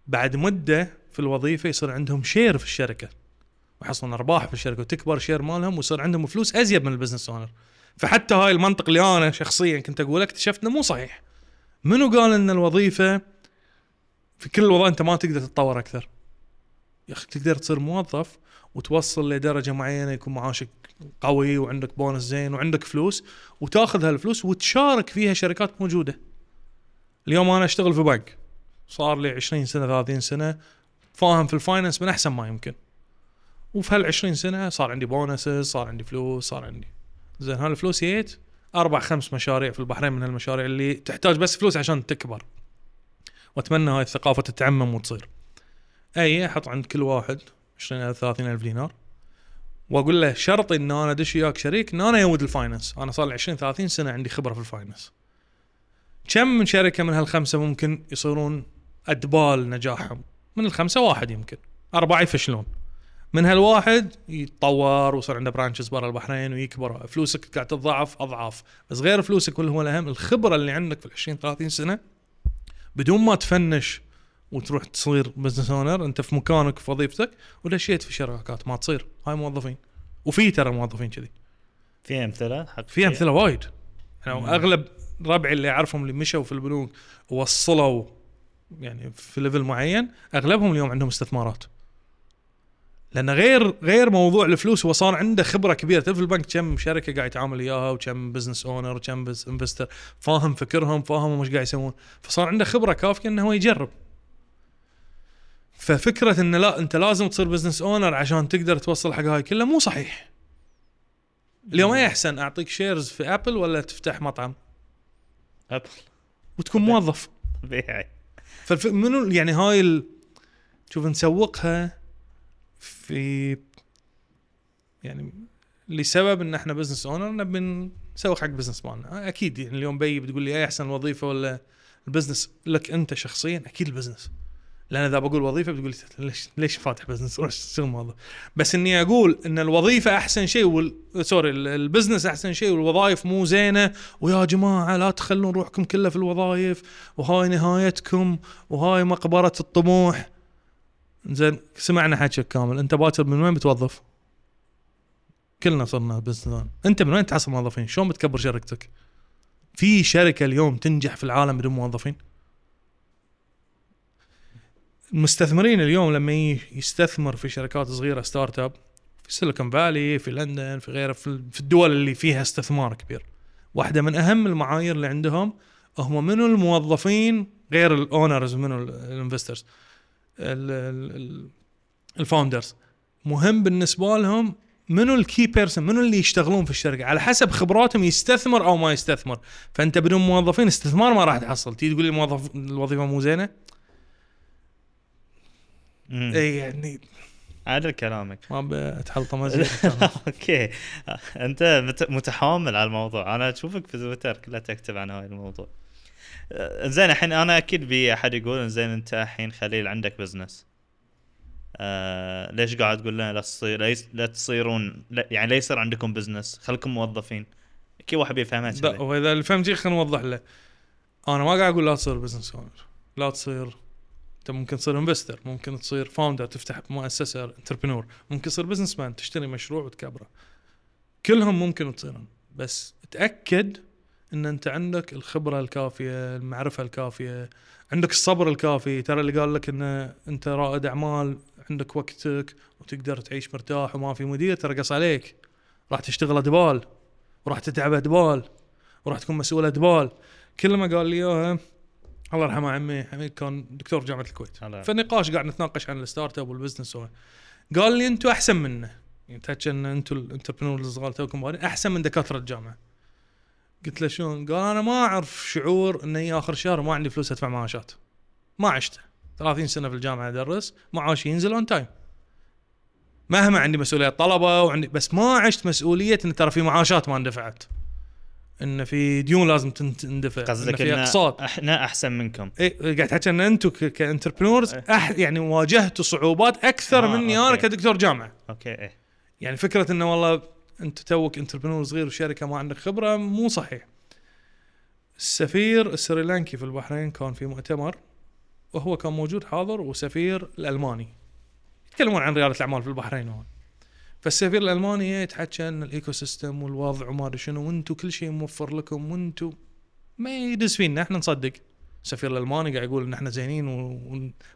بعد مدة في الوظيفة يصير عندهم share في الشركة. ويحصلون أرباح في الشركة وتكبر share مالهم ويصير عندهم فلوس أزيد من ال business owner فحتى هاي المنطق اللي أنا شخصيا كنت أقوله اكتشفت إنه مو صحيح. منو قال إن الوظيفة في كل وظيفه أنت ما تقدر تتطور أكثر؟ يا أخي تقدر تصير موظف وتوصل لدرجة معينة يكون معاشك قوي وعندك بونس زين وعندك فلوس وتأخذ هالفلوس وتشارك فيها شركات موجودة. اليوم أنا أشتغل في بنك صار لي 20 سنة 30 سنة فاهم في ال finance من أحسن ما يمكن. وفي هال 20 سنة صار عندي bonuses صار عندي فلوس صار عندي. زين هالفلوس جيت أربع خمس مشاريع في البحرين من هالمشاريع اللي تحتاج بس فلوس عشان تكبر. وأتمنى هاي الثقافة تتعمم وتصير. أي أحط عند كل واحد 20000 30000 دينار وأقول له شرطي إن أنا أدش وياك شريك إن أنا يود ال finance أنا صار لي 20 30 سنة عندي خبرة في ال finance كم من شركة من هالخمسة ممكن يصيرون أدبال نجاحهم؟ من الخمسة واحد يمكن. أربعة يفشلون. من هالواحد يتطور ويصير عنده branches برا البحرين ويكبر فلوسك قاعد تتضاعف اضعاف بس غير فلوسك واللي هو الأهم الخبرة اللي عندك في ال 20 30 سنة بدون ما تفنش وتروح تصير business owner أنت في مكانك في وظيفتك ودشيت في شركات ما تصير. هاي موظفين. وفي ترى موظفين كذي. في أمثلة؟ حق في أمثلة وايد. يعني أغلب ربعي اللي أعرفهم اللي مشوا في البنوك ووصلوا يعني في level معين أغلبهم اليوم عندهم استثمارات. لأن غير غير موضوع الفلوس هو صار عنده خبرة كبيرة. تعرف البنك كم شركة قاعد يتعامل وياها وكم business owner وكم investor فاهم فكرهم فاهم هم إيش قاعد يسوون. فصار عنده خبرة كافية إنه هو يجرب. ففكرة إنه لا أنت لازم تصير business owner عشان تقدر توصل حق هاي كلها مو صحيح. اليوم أي أحسن؟ أعطيك shares في Apple ولا تفتح مطعم؟ Apple وتكون موظف. طبيعي. فالف... منو يعني هاي ال... شوف نسوقها في يعني لسبب إن إحنا business owner نبي نسوق حق business مالنا أكيد يعني اليوم بي بتقول لي اي أحسن وظيفة ولا ال business لك أنت شخصيا أكيد ال business لأن إذا بقول وظيفة بتقول لي ليش ليش فاتح business روح اشتغل موظف بس إني أقول إن الوظيفة أحسن شيء وال... sorry ال- ال business أحسن شيء والوظائف مو زينة. ويا جماعة لا تخلون روحكم كلها في الوظائف وهاي نهايتكم وهاي مقبرة الطموح. زين سمعنا حكيك كامل انت باكر من وين بتوظف؟ كلنا صرنا business انت من وين تحصل موظفين؟ شلون بتكبر شركتك؟ في شركة اليوم تنجح في العالم بدون موظفين؟ المستثمرين اليوم لما يستثمر في شركات صغيرة startup في Silicon Valley في لندن في غيره في الدول اللي فيها استثمار كبير واحدة من أهم المعايير اللي عندهم هم منو الموظفين غير ال owners منو ال investors ال founders مهم بالنسبة لهم منو ال key person منو اللي يشتغلون في الشركة؟ على حسب خبراتهم يستثمر أو ما يستثمر. فأنت بدون موظفين استثمار ما راح تحصل. تيجي تقول لي موظف الوظيفة مو زينة. اي يعني عدل كلامك. ما بتحلطم okay. أنت مت- متحامل على الموضوع. أنا أشوفك في تويتر كلها تكتب عن هاي الموضوع. زين الحين أنا أكيد بي أحد يقول زين أنت الحين خليل عندك business آه ليش قاعد تقول لنا لا تصير لا تصيرون لا يعني لا يصير عندكم business خلكم موظفين. كي واحد بيفهمها لا وإذا فهمت شي خلينا نوضح له. أنا ما قاعد أقول لا تصير business owner لا تصير أنت ممكن تصير investor ممكن تصير founder تفتح مؤسسة entrepreneur ممكن تصير businessman تشتري مشروع وتكبره. كلهم ممكن تصيرون. بس تأكد إن أنت عندك الخبرة الكافية المعرفة الكافية عندك الصبر الكافي. ترى اللي قال لك إن أنت رائد أعمال عندك وقتك وتقدر تعيش مرتاح وما في مدير ترى قص عليك. راح تشتغل double وراح تتعب double وراح تكون مسؤول double. كلمة قال لي إياها الله يرحمه عمي حميد كان دكتور جامعة الكويت. فالنقاش قاعد نتناقش عن ال startup وال business. قال لي أنتم أحسن منه. يعني تحكي إن أنتم ال entrepreneur الصغار توكم أحسن من دكاترة الجامعة. قلت له شلون؟ قال أنا ما أعرف شعور ان هي آخر شهر ما عندي فلوس أدفع معاشات. ما عشته. 30 سنة في الجامعة أدرس معاشي ينزل on time مهما عندي مسؤوليه طلبة وعندي بس ما عشت مسؤولية إن ترى في معاشات ما اندفعت. إن في ديون لازم تن- تندفع. قصدك في ان اقساط. إحنا أحسن منكم. اي قاعد تحكي إن أنتم ك entrepreneurs إيه. أح يعني واجهتوا صعوبات أكثر آه، مني أنا okay. كدكتور جامعة. okay إيه. يعني فكرة إنه والله انت توك entrepreneur صغير وشركة ما عندك خبرة مو صحيح. السفير السريلانكي في البحرين كان في مؤتمر وهو كان موجود حاضر وسفير الألماني. يتكلمون عن ريادة الأعمال في البحرين هون. فالسفير الألماني يتحكى إن ال ecosystem والوضع وما أدري شنو وأنتم كل شيء موفر لكم وأنتم ما يدز فينا إحنا نصدق. السفير الألماني قاعد يقول إن إحنا زينين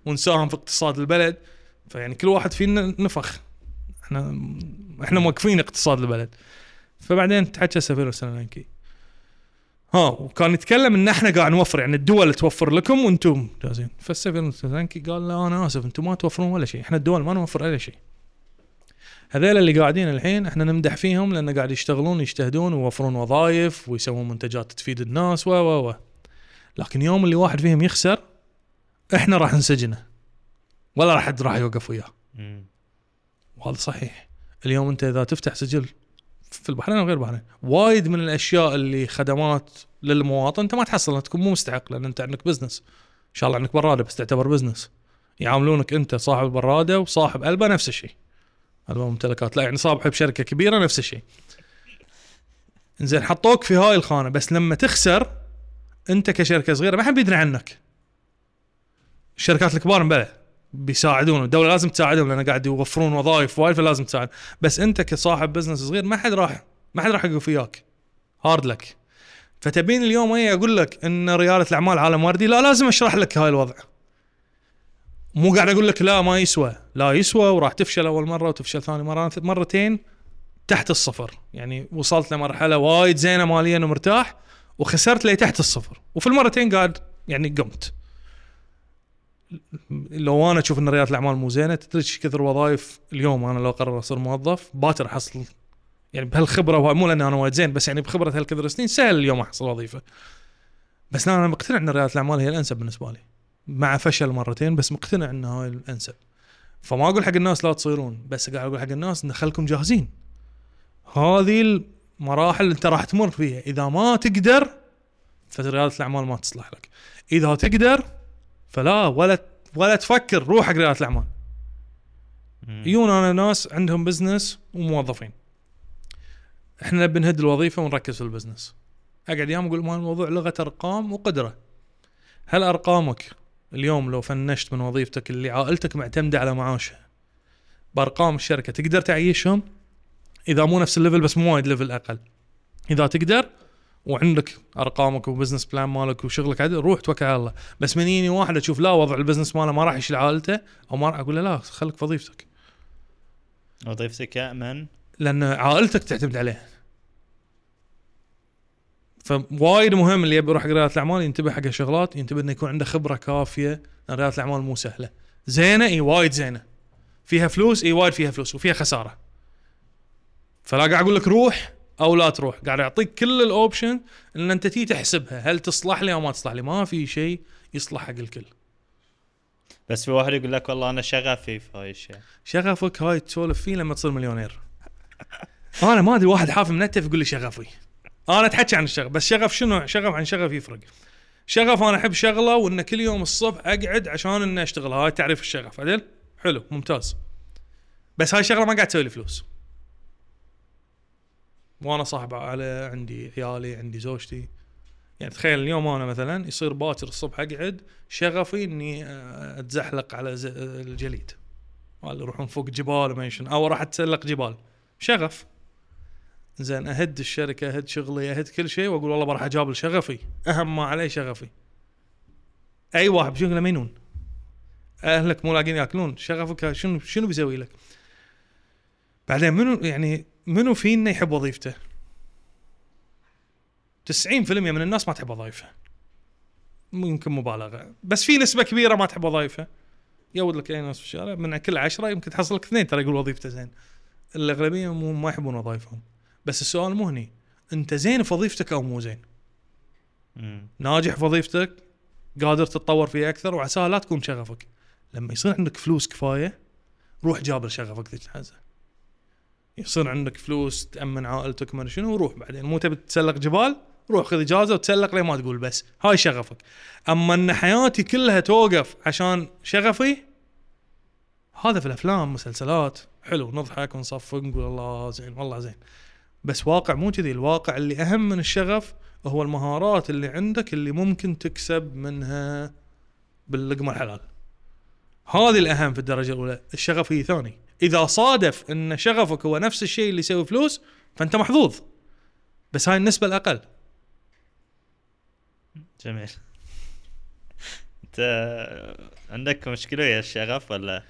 ونساهم في اقتصاد البلد. فيعني كل واحد فينا نفخ. إحنا إحنا موقفين اقتصاد البلد. فبعدين تحكى السفير السريلانكي ها وكان يتكلم إن إحنا قاعد نوفر يعني الدول توفر لكم وأنتم جاهزين. فالسفير السريلانكي قال لا أنا آسف أنتم ما توفرون ولا شيء. إحنا الدول ما نوفر ولا شيء. هذول اللي قاعدين الحين إحنا نمدح فيهم لأن قاعد يشتغلون يجتهدون ويوفرون وظائف ويسوون منتجات تفيد الناس و و و. لكن يوم اللي واحد فيهم يخسر إحنا راح نسجنه. ولا راح حد راح يوقف وياه. وهذا صحيح. اليوم انت اذا تفتح سجل في البحرين وغير البحرين وايد من الأشياء اللي خدمات للمواطن انت ما تحصلها تكون مو مستحق لأن انت عندك business إن شاء الله عندك برادة بس تعتبر business يعاملونك انت صاحب البراده وصاحب ألبا نفس الشيء. ألبا ممتلكات. لا يعني صاحب شركة كبيرة نفس الشيء. زين حطوك في هاي الخانة بس لما تخسر انت كشركة صغيرة ما حد بيدري عنك. الشركات الكبار مبلى بيساعدون. الدولة لازم تساعدهم لأن قاعد يوفرون وظائف وايد فلازم تساعد. بس أنت كصاحب business صغير ما حد راح ما حد راح يقف وياك. hard luck فتبين اليوم اي أقول لك إن ريادة الأعمال عالم وردي لا لازم أشرح لك هاي الوضع. مو قاعد أقول لك لا ما يسوى. لا يسوى وراح تفشل أول مرة وتفشل ثاني مرة. مرتين تحت الصفر. يعني وصلت لمرحلة وايد زينة ماليا ومرتاح وخسرت لي تحت الصفر. وفي المرتين قاعد يعني قمت. لو أنا أشوف إن ريادة الأعمال مو زينة تدري إيش كثر وظائف اليوم أنا لو قرر أصير موظف؟ باكر أحصل. يعني بهالخبرة وهاي- مو لأن أنا وايد زين بس يعني بخبرة هالكثر سنين سهل اليوم أحصل وظيفة. بس أنا مقتنع إن ريادة الأعمال هي الأنسب بالنسبة لي. مع فشل مرتين بس مقتنع ان هاي الأنسب. فما أقول حق الناس لا تصيرون بس قاعد أقول حق الناس إن خلكم جاهزين. هذه المراحل اللي أنت راح تمر فيها. إذا ما تقدر فرياده الأعمال ما تصلح لك. إذا تقدر فلا ولا ولا تفكر روح حق رياده الأعمال. يجون أنا ناس عندهم business وموظفين. إحنا بنهد الوظيفة ونركز في ال business أقعد يوم أقول ما الموضوع لغة أرقام وقدرة. هل أرقامك اليوم لو فنشت من وظيفتك اللي عائلتك معتمدة على معاشها بأرقام الشركة تقدر تعيشهم؟ إذا مو نفس ال level بس مو وايد level أقل. إذا تقدر وعندك أرقامك و business plan مالك وشغلك عدل روح توكل على الله. بس من يجيني واحد أشوف لا وضع ال business ماله ما راح يشيل عائلته أو ما راح أقول له لا خليك في وظيفتك. وظيفتك يامن لأن عائلتك تعتمد عليه. فوايد مهم اللي يبي يروح رياده الأعمال ينتبه حق الشغلات ينتبه إنه يكون عنده خبرة كافية لأن رياده الأعمال مو سهلة. زينة إي وايد زينة. فيها فلوس إي وايد فيها فلوس وفيها خسارة. فلا قاعد أقول لك روح أو لا تروح. قاعد اعطيك كل ال options إن أنت تيي تحسبها. هل تصلح لي أو ما تصلح لي؟ ما في شيء يصلح حق الكل. بس في واحد يقول لك والله أنا شغفي في هاي الشيء. شغفك هاي تسولف فيه لما تصير مليونير. أنا ما أدري واحد حافي منتف يقول لي شغفي. أنا أتحكي عن الشغف بس شغف شنو؟ شغف عن شغف يفرق. شغف أنا أحب شغلة وإن كل يوم الصبح أقعد عشان ان أشتغل. هاي تعريف الشغف. عدل حلو ممتاز. بس هاي الشغلة ما قاعد تسوي لي فلوس. وأنا صاحب على عندي عيالي عندي زوجتي. يعني تخيل اليوم أنا مثلا يصير باكر الصبح أقعد شغفي إني آه، أتزحلق على الجليد. يروحون فوق جبال أو راح أتسلق جبال. شغف. زين أهد الشركة أهد شغلي أهد كل شيء وأقول والله بروح أجابل شغفي أهم ما علي شغفي. أي واحد بشغله مينون أهلك مو لاقين يأكلون. شغفك شنو شنو بيسوي لك؟ بعدين منو يعني منو فينا يحب وظيفته؟ 90% من الناس ما تحب وظائفها يمكن مبالغة. بس في نسبة كبيرة ما تحب وظائفها يود لك أي ناس في الشارع من كل عشرة يمكن تحصل لك اثنين ترى يقول وظيفته زين. الأغلبية مو ما يحبون وظائفهم. بس السؤال مو هني. أنت زين في وظيفتك أو مو زين؟ مم. ناجح في وظيفتك قادر تتطور فيها أكثر وعساها لا تكون شغفك. لما يصير عندك فلوس كفاية روح جابر شغفك ذيك اللحظه يصير عندك فلوس تأمن عائلتك ما شنو روح بعدين. مو تبي تتسلق جبال؟ روح خذ إجازة وتسلق لين ما تقول بس. هاي شغفك. أما إن حياتي كلها توقف عشان شغفي هذا في الأفلام مسلسلات. حلو نضحك ونصفق نقول الله زين والله زين. بس واقع مو كذي. الواقع اللي أهم من الشغف هو المهارات اللي عندك اللي ممكن تكسب منها باللقمة الحلال. هذه الأهم في الدرجة الأولى. الشغف هي ثاني. إذا صادف إن شغفك هو نفس الشيء اللي يسوي فلوس فأنت محظوظ. بس هاي النسبة الأقل. جميل. أنت عندك مشكلة ويا الشغف ولا؟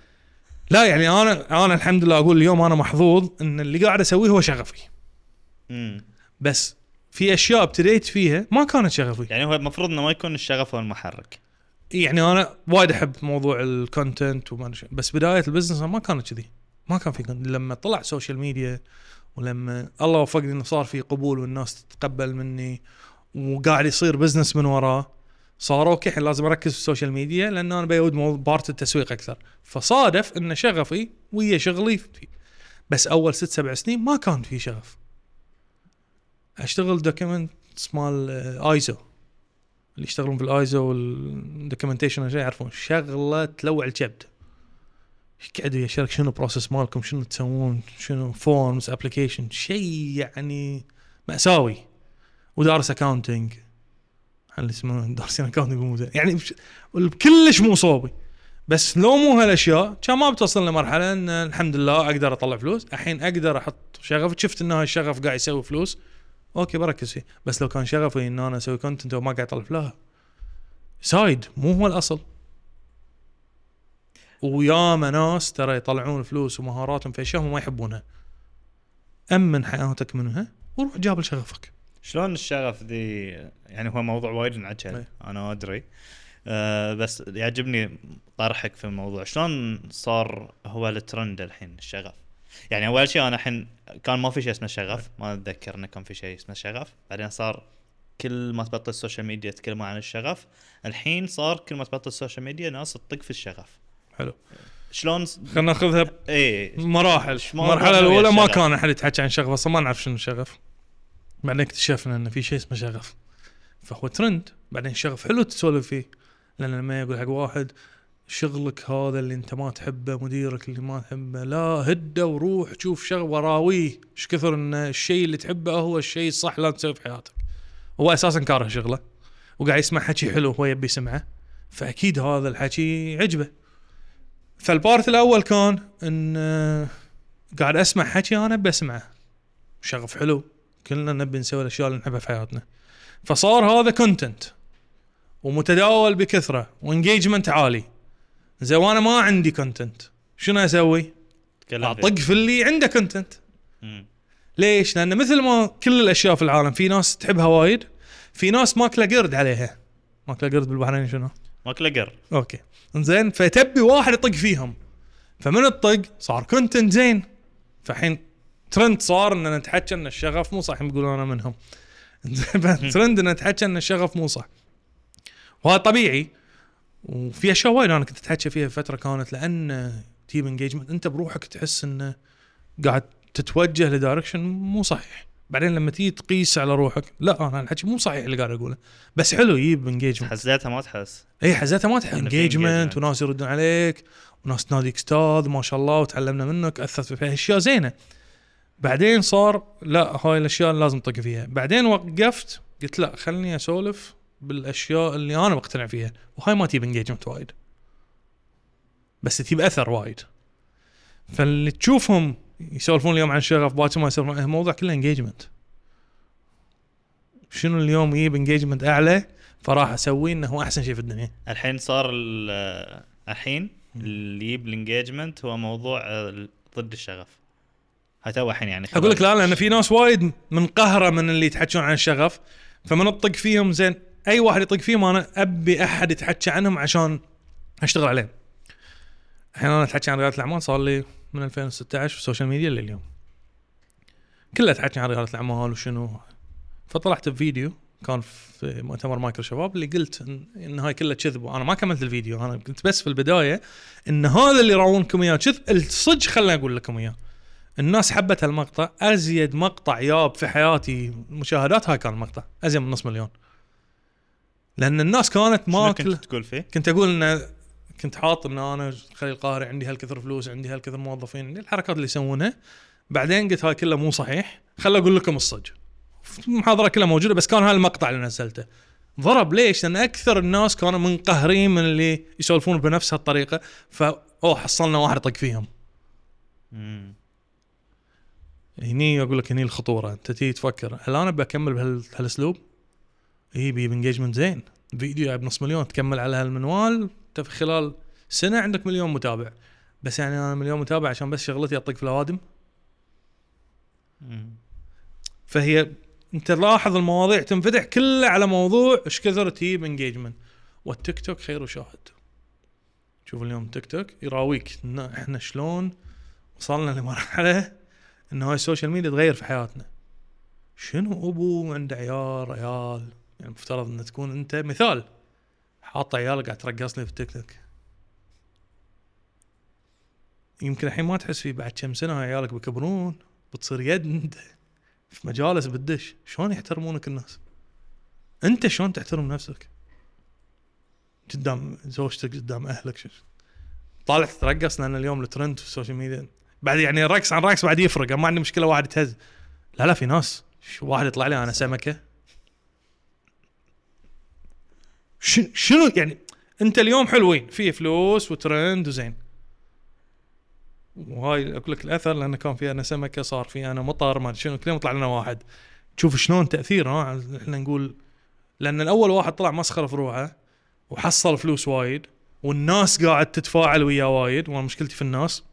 لا يعني أنا أنا الحمد لله أقول اليوم أنا محظوظ إن اللي قاعد أسويه هو شغفي. امم بس في أشياء ابتديت فيها ما كانت شغفي. يعني هو المفروض إنه ما يكون الشغف هو المحرك. يعني أنا وايد أحب موضوع ال content وما. بس بداية ال business ما كانت كذي. ما كان في. لما طلع social media ولما الله وفقني إنه صار في قبول والناس تتقبل مني وقاعد يصير business من وراه صار okay الحين لازم أركز في ال social media لأن أنا بيود بارت التسويق أكثر. فصادف ان شغفي ويا شغلي بس أول ست سبع سنين ما كان في شغف. أشتغل دوكيمنت مال ايزو اللي يشتغلون في الايزو والدوكيومنتيشن يعرفون. شغلة تلوع الكبد قعدوا يشارك؟ شنو بروسس مالكم؟ شنو تسوون؟ شنو فورمز ابلكيشن شيء يعني مأساوي. ودارس اكاونتنج اللي اسمه دارسين accounting يعني كلش مو صوبي. بس لو مو هالأشياء كان ما بتوصل لمرحلة إن الحمد لله أقدر أطلع فلوس. الحين أقدر أحط شغف. شفت ان هاي الشغف قاعد يسوي فلوس. okay بركز فيه. بس لو كان شغفي إن أنا أسوي content وما قاعد أطلع لا side مو هو الأصل. وياما ناس ترى يطلعون فلوس ومهاراتهم في أشياء هم ما يحبونها. أمن حياتك منها وروح جابل شغفك شلون الشغف ذي؟ يعني هو موضوع وايد. انعجل أنا أدري. أه بس يعجبني طرحك في الموضوع. شلون صار هو الترند الحين الشغف؟ يعني أول شيء أنا الحين كان ما في شيء اسمه شغف ما أتذكر إنه كان في شيء اسمه شغف. بعدين صار كل ما تبطل ال social media يتكلمون عن الشغف الحين صار كل ما تبطل ال social media ناس تطق في الشغف. حلو. شلون خلينا ناخذها إيه مراحل شلون المرحلة ضمن ويا الأولى ما؟ كان أحد يتحكى عن شغف أصلا ما نعرف شنو الشغف بعدين اكتشفنا إن في شيء اسمه شغف. فهو ترند. بعدين الشغف حلو تسولف فيه. لأن لما يقول حق واحد شغلك هذا اللي أنت ما تحبه مديرك اللي ما تحبه لا هده وروح شوف شغل وراويه. إيش كثر إن الشيء اللي تحبه هو الشيء الصح لازم تسويه في حياتك. هو أساسا كاره شغله وقاعد يسمع حكي حلو هو يبي يسمعه. فأكيد هذا الحكي عجبه فال part الأول كان إن آه، قاعد أسمع حكي أنا بسمعه شغف حلو كلنا نبي نسوي الأشياء اللي نحبها في حياتنا فصار هذا content ومتداول بكثرة و engagement عالي زين وأنا ما عندي content شنو أسوي؟ أطق في اللي عنده content. ليش؟ لأن مثل ما كل الأشياء في العالم في ناس تحبها وايد في ناس ماكله قرد عليها ماكله قرد بالبحرين شنو؟ ماكله قر okay. زين فتبي واحد يطق فيهم. فمن الطق؟ صار content زين. فالحين ترند صار إن نتحكى إن الشغف مو صح يقولون أنا منهم. ترند إن نتحكى إن الشغف مو صح. وهذا طبيعي. وفي أشياء وايد أنا كنت أتحكى فيها فترة كانت لأن تيب engagement أنت بروحك تحس انه قاعد تتوجه ل direction مو صحيح. بعدين لما تيجي تقيس على روحك لا أنا الحكي مو صحيح اللي قاعد أقوله. بس حلو يجيب engagement حسيتها ما تحس. اي حزتها ما تحس. engagement. وناس يردون عليك وناس تناديك أستاذ ما شاء الله وتعلمنا منك أثرت في أشياء زينة. بعدين صار لا هاي الأشياء اللي لازم اطق فيها. بعدين وقفت قلت لا خلني أسولف بالأشياء اللي أنا مقتنع فيها. وهاي ما تجيب engagement وايد. بس تجيب أثر وايد. فاللي تشوفهم يسولفون اليوم عن شغف باكر ما يسولفون الموضوع كله engagement شنو اليوم يجيب engagement أعلى؟ فراح أسويه إنه هو أحسن شيء في الدنيا. الحين صار ال- الحين اللي يجيب ال engagement هو موضوع ضد الشغف. هاي تو الحين يعني أقول لك لا لأن في ناس وايد منقهره من اللي يتحكون عن الشغف. فمن تطق فيهم زين أي واحد يطق فيهم أنا أبي أحد يتحكى عنهم عشان أشتغل عليهم. الحين أنا اتحكى عن ريادة الأعمال صار لي من 2016 في ال social media لليوم. كله اتحكى عن رياده الأعمال وشنو فطلعت بفيديو كان في مؤتمر مايكرو شباب اللي قلت ان, إن هاي كلها كذب وأنا ما كملت الفيديو أنا قلت بس في البداية إن هذا اللي يراونكم إياه كذب الصدق خليني أقول لكم إياه. الناس حبت هالمقطع أزيد مقطع ياب في حياتي مشاهدات هاي كان المقطع أزيد من نص مليون لأن الناس كانت ما كنت. تقول فيه؟ كنت أقول إن كنت حاط إن أنا خليل القاهري عندي هالكثر فلوس عندي هالكثر موظفين الحركات اللي يسوونها. بعدين قلت هاي كلها مو صحيح. خل أقول لكم الصج المحاضره كلها موجودة بس كان هاي المقطع اللي نزلته. ضرب ليش؟ لأن أكثر الناس كانوا منقهرين من اللي يسولفون بنفس هالطريقة. ف أوه حصلنا واحد يطق فيهم. مم. هني أقول لك هني الخطورة. أنت تيجي تفكر هل أنا بكمل بهال- بهالأسلوب؟ إي بيجيب engagement زين. فيديو جايب نص مليون تكمل على هالمنوال. انت في خلال سنة عندك مليون متابع. بس يعني أنا مليون متابع عشان بس شغلتي أطق في الأوادم. فهي أنت لاحظ المواضيع تنفتح كلها على موضوع إيش كثر تجيب engagement والتيك توك خير وشاهد. شوف اليوم تيك توك يراويك إن إحنا شلون وصلنا لمرحلة إن هاي ال social media تغير في حياتنا. شنو أبو عنده عيال عيال؟ يعني مفترض إن تكون أنت مثال. حاط عيالك قاعد ترقص لي في التيك توك. يمكن الحين ما تحس فيه بعد كم سنة عيالك بيكبرون بتصير يد انت في مجالس بتدش. شلون يحترمونك الناس؟ انت شلون تحترم نفسك؟ قدام زوجتك قدام أهلك شو طالع تترقص لأن اليوم الترند في ال social media. بعد يعني رقص عن رقص بعد يفرق ما عندي مشكلة واحد يتهز. لا لا في ناس شو واحد يطلع لي أنا سمكة. شنو يعني؟ انت اليوم حلوين في فلوس وترند وزين. وهاي أقول لك الأثر لأنه كان في أنا سمكة صار في أنا مطر ما شنو كل يوم يطلع لنا واحد. تشوف شلون تأثير ها؟ إحنا نقول لأن الأول واحد طلع مسخرة في روحه وحصل فلوس وايد والناس قاعد تتفاعل وياه وايد وأنا مشكلتي في الناس.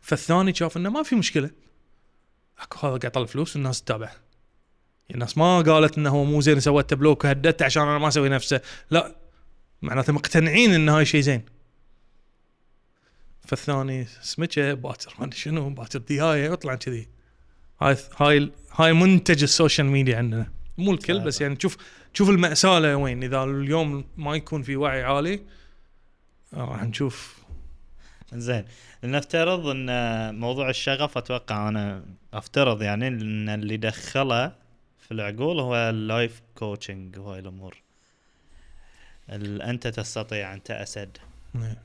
فالثاني شاف إنه ما في مشكلة. أكو هذا قاعد يطلع فلوس والناس تتابعه الناس ما قالت إنه هو مو زين سويت block وهددته عشان أنا ما أسوي نفسه. لا معناته مقتنعين إن هاي شيء زين. فالثاني سمكه باكر ما أدري شنو باكر ديايه يطلع كذي. هاي هاي هاي منتج ال social media عندنا. مو الكل بس يعني تشوف تشوف المأساة لوين إذا اليوم ما يكون في وعي عالي راح نشوف. زين. لنفترض إن موضوع الشغف أتوقع أنا أفترض يعني إن اللي دخله في العقول هو ال life coaching وهاي الأمور. ال- أنت تستطيع انت أسد نعم.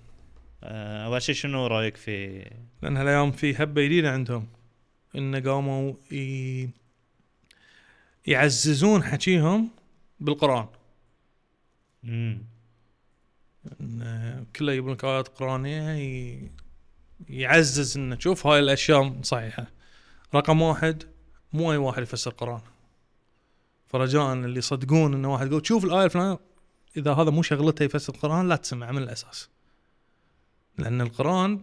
آه، أول شيء شنو رأيك في؟ لأن هالايام في هبة جديدة عندهم. إن قاموا ي... يعززون حكيهم بالقرآن. مم. إن كله يجيبون لك آيات قرآنية ي... يعزز إنه شوف هاي الأشياء صحيحة. رقم واحد مو أي واحد يفسر قرآن. فرجاء اللي يصدقون انه واحد يقول شوف الآية الفلانية. إذا هذا مو شغلته يفسر القرآن لا تسمع من الأساس. لأن القرآن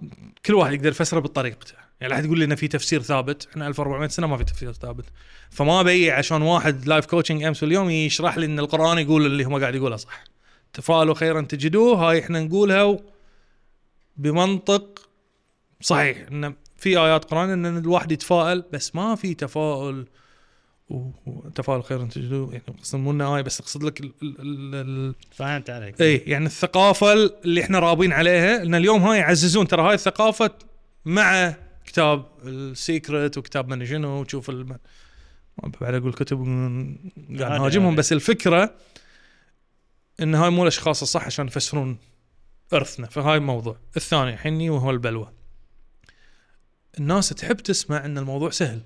كل واحد يقدر يفسره بطريقته يعني لا يقول لي انه في تفسير ثابت. إحنا 1400 سنة ما في تفسير ثابت. فما ابي عشان واحد life coaching أمس واليوم يشرح لي إن القرآن يقول اللي هم قاعد يقوله صح. تفاءلوا خيرا تجدوه. هاي إحنا نقولها بمنطق صحيح. إن في آيات قرآن إن الواحد يتفائل بس ما في تفاؤل وتفاؤل خير تجدوه. يعني قصد مو انه إيه بس أقصد لك ال ال ال فهمت عليك. اي يعني الثقافة اللي إحنا رابين عليها إن اليوم هاي يعززون. ترى هاي الثقافة مع كتاب السيكرت وكتاب من شنو وتشوف الم... ما بعد أقول كتب قاعد نهاجمهم. بس الفكرة إن هاي مو الأشخاص الصح عشان يفسرون إرثنا. فهاي الموضوع. الثاني حني وهو البلوى. الناس تحب تسمع إن الموضوع سهل.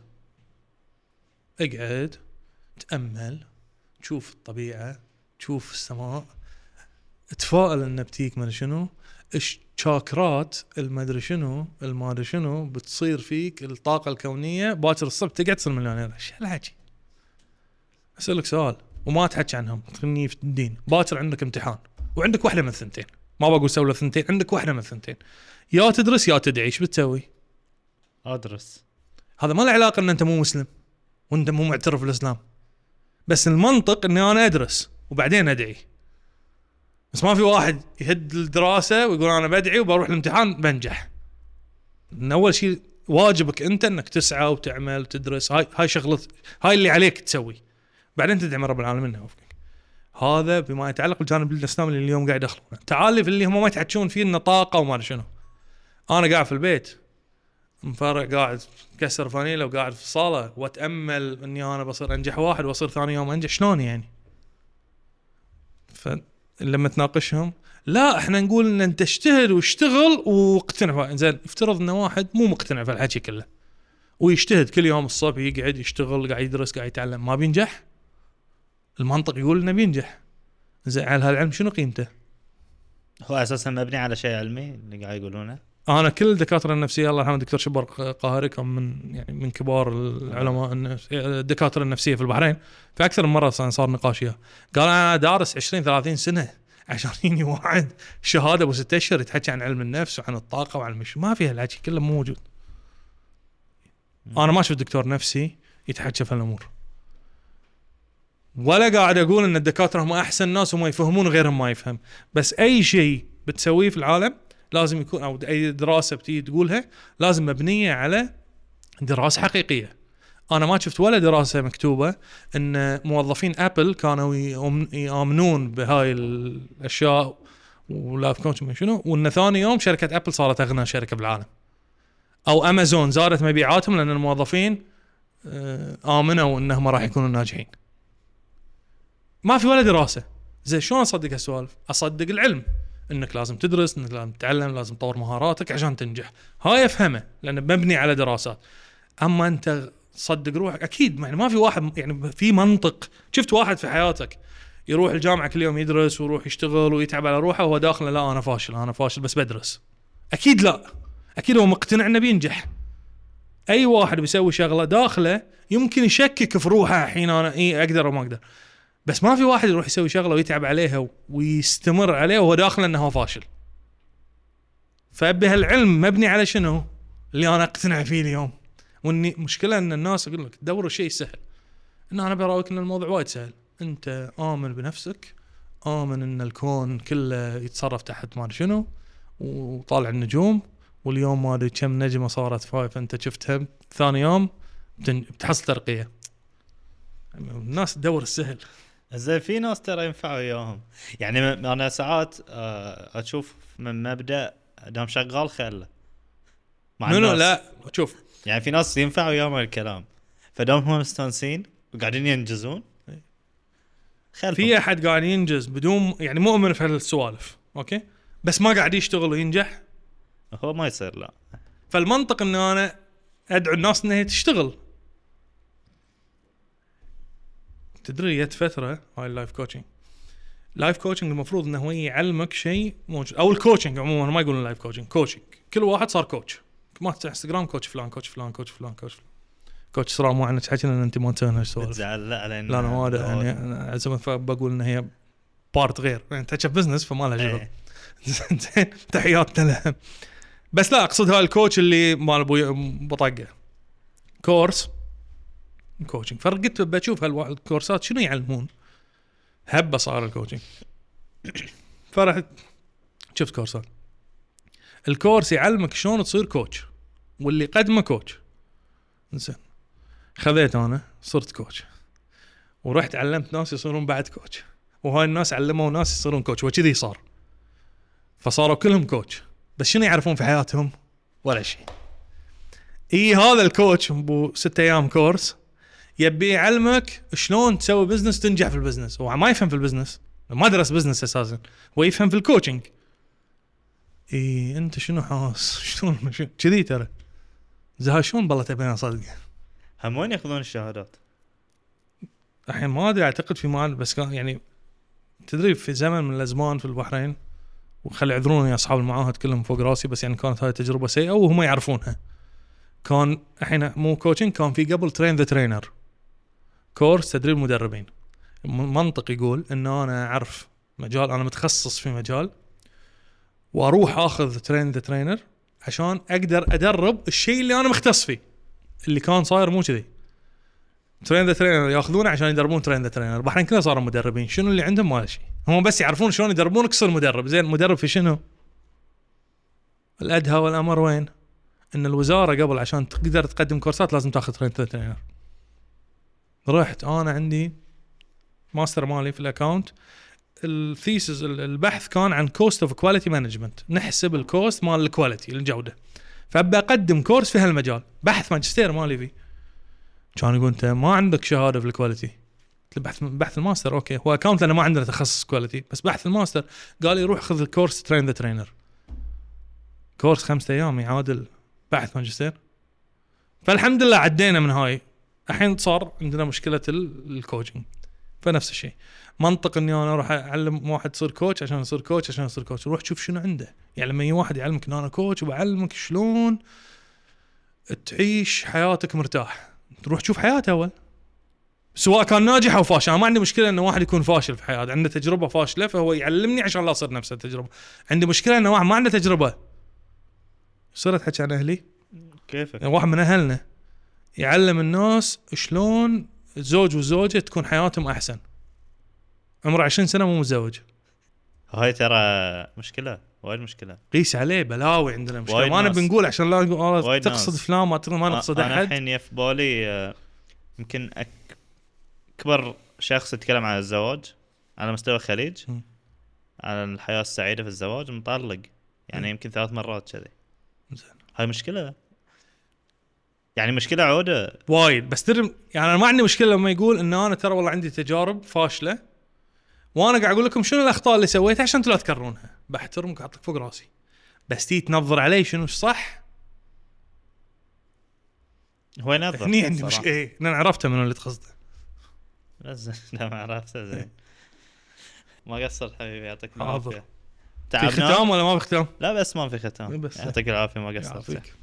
اقعد تأمل تشوف الطبيعة تشوف السماء تفائل إنه بتيك ما شنو. الشاكرات المدري شنو المادري شنو بتصير فيك الطاقة الكونية. باكر الصبح تقعد تصير مليونير. إيش هالحكي؟ أسألك سؤال وما تحكي عنهم تخليني في الدين. باكر عندك امتحان وعندك واحدة من الثنتين. ما بقول سوي ثنتين عندك واحدة من الثنتين. يا تدرس يا تدعي إيش بتسوي؟ أدرس. هذا ما له علاقة إن أنت مو مسلم. وانت مو معترف بالإسلام. بس المنطق إني أنا أدرس وبعدين أدعي. بس ما في واحد يهد الدراسة ويقول أنا بدعي وبروح الامتحان بنجح. من أول شيء واجبك أنت إنك تسعى وتعمل وتدرس. هاي هاي شغله هاي اللي عليك تسوي. بعدين تدعي من رب العالمين يوفقك. هذا بما يتعلق بالجانب الاسلامي اللي اليوم قاعد يدخلونه تعال في اللي هم ما يتحكون فيه إنه طاقة وما أدري شنو. أنا قاعد في البيت. مفرق قاعد كسر فانيله وقاعد في الصاله وأتأمل إني أنا بصير أنجح واحد وأصير ثاني يوم أنجح شلون يعني؟ فلما تناقشهم لا إحنا نقول إن أنت اجتهد واشتغل واقتنع زين افترض إن واحد مو مقتنع في الحكي كله ويجتهد كل يوم الصبح يقعد يشتغل قاعد يدرس قاعد يتعلم ما بينجح المنطق يقول إنه بينجح زين على هالعلم شنو قيمته؟ هو أساسا مبني على شيء علمي اللي قاعد يقولونه أنا كل الدكاترة النفسية الله يرحمه الدكتور شبر قاهري كان من يعني من كبار العلماء النفس- الدكاترة النفسية في البحرين. فأكثر من مرة صار نقاش وياه قال أنا دارس 20 30 سنة عشان يجيني واحد شهادة أبو ست أشهر يتحكي عن علم النفس وعن الطاقة وعن المش ما فيها الحكي كله مو موجود. أنا ما شفت دكتور نفسي يتحكى في هالأمور. ولا قاعد أقول إن الدكاترة هم أحسن ناس وما يفهمون غيرهم ما يفهم. بس أي شيء بتسويه في العالم لازم يكون أو أي دراسة بتيجي تقولها لازم مبنية على دراسة حقيقية. أنا ما شفت ولا دراسة مكتوبة إن موظفين ابل كانوا يامنون بهاي الأشياء و life coach شنو وإن ثاني يوم شركة ابل صارت أغنى شركة بالعالم. أو امازون زادت مبيعاتهم لأن الموظفين آه، آمنوا إنهم راح يكونوا ناجحين. ما في ولا دراسة. زين شلون أصدق هالسوالف؟ أصدق العلم. إنك لازم تدرس إنك لازم تتعلم لازم تطور مهاراتك عشان تنجح. هاي أفهمه لأنه مبني على دراسات. أما أنت صدق روحك أكيد يعني ما في واحد يعني في منطق. شفت واحد في حياتك يروح الجامعة كل يوم يدرس ويروح يشتغل ويتعب على روحه وهو داخل لا أنا فاشل أنا فاشل بس بدرس. أكيد لا. أكيد هو مقتنع إنه بينجح. أي واحد بيسوي شغلة داخله يمكن يشكك في روحه الحين أنا اي أقدر وما أقدر. بس ما في واحد يروح يسوي شغلة ويتعب عليها ويستمر عليها وهو داخل انه فاشل. فبهالعلم مبني على شنو؟ اللي أنا أقتنع فيه اليوم. وإني مشكلة إن الناس يقول لك تدور شيء سهل. إن أنا براويك إن الموضوع وايد سهل. أنت آمن بنفسك آمن إن الكون كله يتصرف تحت ما شنو وطالع النجوم. واليوم ما أدري كم نجمة صارت five أنت شفتها ثاني يوم بتحصل ترقية. الناس تدور السهل. زين في ناس ترى ينفع وياهم. يعني أنا ساعات آه، أشوف من مبدأ دام شغال خله مع نو نو الناس. لا شوف. يعني في ناس ينفع وياهم الكلام فدام هم مستانسين وقاعدين ينجزون. خلفهم في أحد قاعد ينجز بدون يعني مؤمن في هالسوالف okay؟ بس ما قاعد يشتغل وينجح. هو ما يصير لا. فالمنطق إن أنا أدعو الناس انها تشتغل. تدري جت فترة هاي ال life coaching life coaching المفروض إنه هو يعلمك شيء موجود أو ال coaching عموما ما يقولون life coaching coaching كل واحد صار coach ما تفتح انستغرام coach فلان coach فلان coach فلان coach فلان. coach صراحة مو عنك حكينا ان أنت ما تسوي هالسوالف بتزعل لا لأن لا أنا ما أدري، يعني أنا زي ما بقول ان هي part غير. يعني تحكي business فما لها شغل إيه. زين تحياتنا له بس لا أقصد هاي ال coach اللي مال أبوي بطقة. course coaching فرقت بشوف هالكورسات شنو يعلمون. هبة صار ال coaching فرحت شفت كورسات. ال course يعلمك شلون تصير coach واللي قدمه coach زين خذيت أنا صرت coach ورحت علمت ناس يصيرون بعد coach وهاي الناس علموا ناس يصيرون coach وكذي صار. فصاروا كلهم coach بس شنو يعرفون في حياتهم؟ ولا شيء. إي هذا ال coach أبو ست أيام course يبي يعلمك شلون تسوي business تنجح في ال business هو ما يفهم في ال business ما درس business أساسا. هو يفهم في ال coaching اي أنت شنو حاس؟ شلون؟ كذي ترى. زها شلون بالله تبين صدق هم وين ياخذون الشهادات؟ الحين ما أدري أعتقد في مال بس كان يعني تدري في زمن من الأزمان في البحرين وخلي يعذروني أصحاب المعاهد كلهم فوق راسي بس يعني كانت هاي تجربة سيئة وهم يعرفونها. كان الحين مو coaching كان في قبل train the trainer course تدريب مدربين منطق يقول إن أنا أعرف مجال أنا متخصص في مجال وأروح أخذ train the trainer عشان أقدر أدرب الشيء اللي أنا مختص فيه اللي كان صاير مو كذي. train the trainer يأخذونه عشان يدربون train the trainer البحرين كلها صاروا مدربين شنو اللي عندهم؟ ما شيء. هم بس يعرفون شلون يدربونك تصير مدرب زين مدرب في شنو؟ الأدهى والأمر وين؟ إن الوزارة قبل عشان تقدر تقدم كورسات لازم تأخذ train the trainer رحت أنا عندي ماستر مالي في ال account ال thesis البحث كان عن cost of quality management نحسب ال cost مال ال quality الجودة. فابى أقدم course في هالمجال. بحث ماجستير مالي فيه. كان يقول أنت ما عندك شهادة في ال quality بحث بحث ال master okay. هو account لأن ما عندنا تخصص quality بس بحث الماستر. قال لي روح خذ ال course train the trainer course خمسة أيام يعادل بحث ماجستير. فالحمد لله عدينا من هاي. الحين صار عندنا مشكلة ال- ال coaching فنفس الشيء. منطق إني أنا أروح أعلم واحد يصير كوتش عشان يصير كوتش عشان يصير كوتش روح شوف شنو عنده. يعني لما يجي واحد يعلمك إن أنا كوتش وبعلمك شلون تعيش حياتك مرتاح. تروح تشوف حياته أول. سواء كان ناجح أو فاشل. أنا ما عندي مشكلة إن واحد يكون فاشل في حياته. عنده تجربة فاشلة فهو يعلمني عشان لا أصير نفس التجربة. عندي مشكلة إن واحد ما عنده تجربة. صرت أحكي عن أهلي؟ كيفك؟ يعني واحد من أهلنا. يعلم الناس شلون الزوج والزوجه تكون حياتهم أحسن عمره 20 سنة مو متزوج هاي ترى مشكلة وايد مشكلة قيس عليه بلاوي عندنا مشكلة ما. نبي نقول عشان لا نقول آه تقصد ناس. فلان ما تقصد- ما نقصد أنا أحد الحين يف بالي آه، يمكن أكبر شخص يتكلم عن الزواج على مستوى الخليج م. على الحياة السعيدة في الزواج مطلق يعني م. يمكن ثلاث مرات كذي. هاي مشكلة يعني مشكلة عودة؟ وايد بس تدري يعني أنا ما عندي مشكلة لما يقول إن أنا ترى والله عندي تجارب فاشلة وأنا قاعد أقول لكم شنو الأخطاء اللي سويتها عشان أنتوا لا تكررونها. بحترمك واحطك فوق راسي. بس تي تنظر علي شنو الصح؟ هو ينظر هني عندي. مشكلة. إيه أنا عرفته من اللي تقصده. لا ما عرفته زين. ما قصرت حبيبي يعطيك. العافية. في ختام ولا ما في ختام؟ لا بس ما في ختام. يعطيك العافية ما قصرت.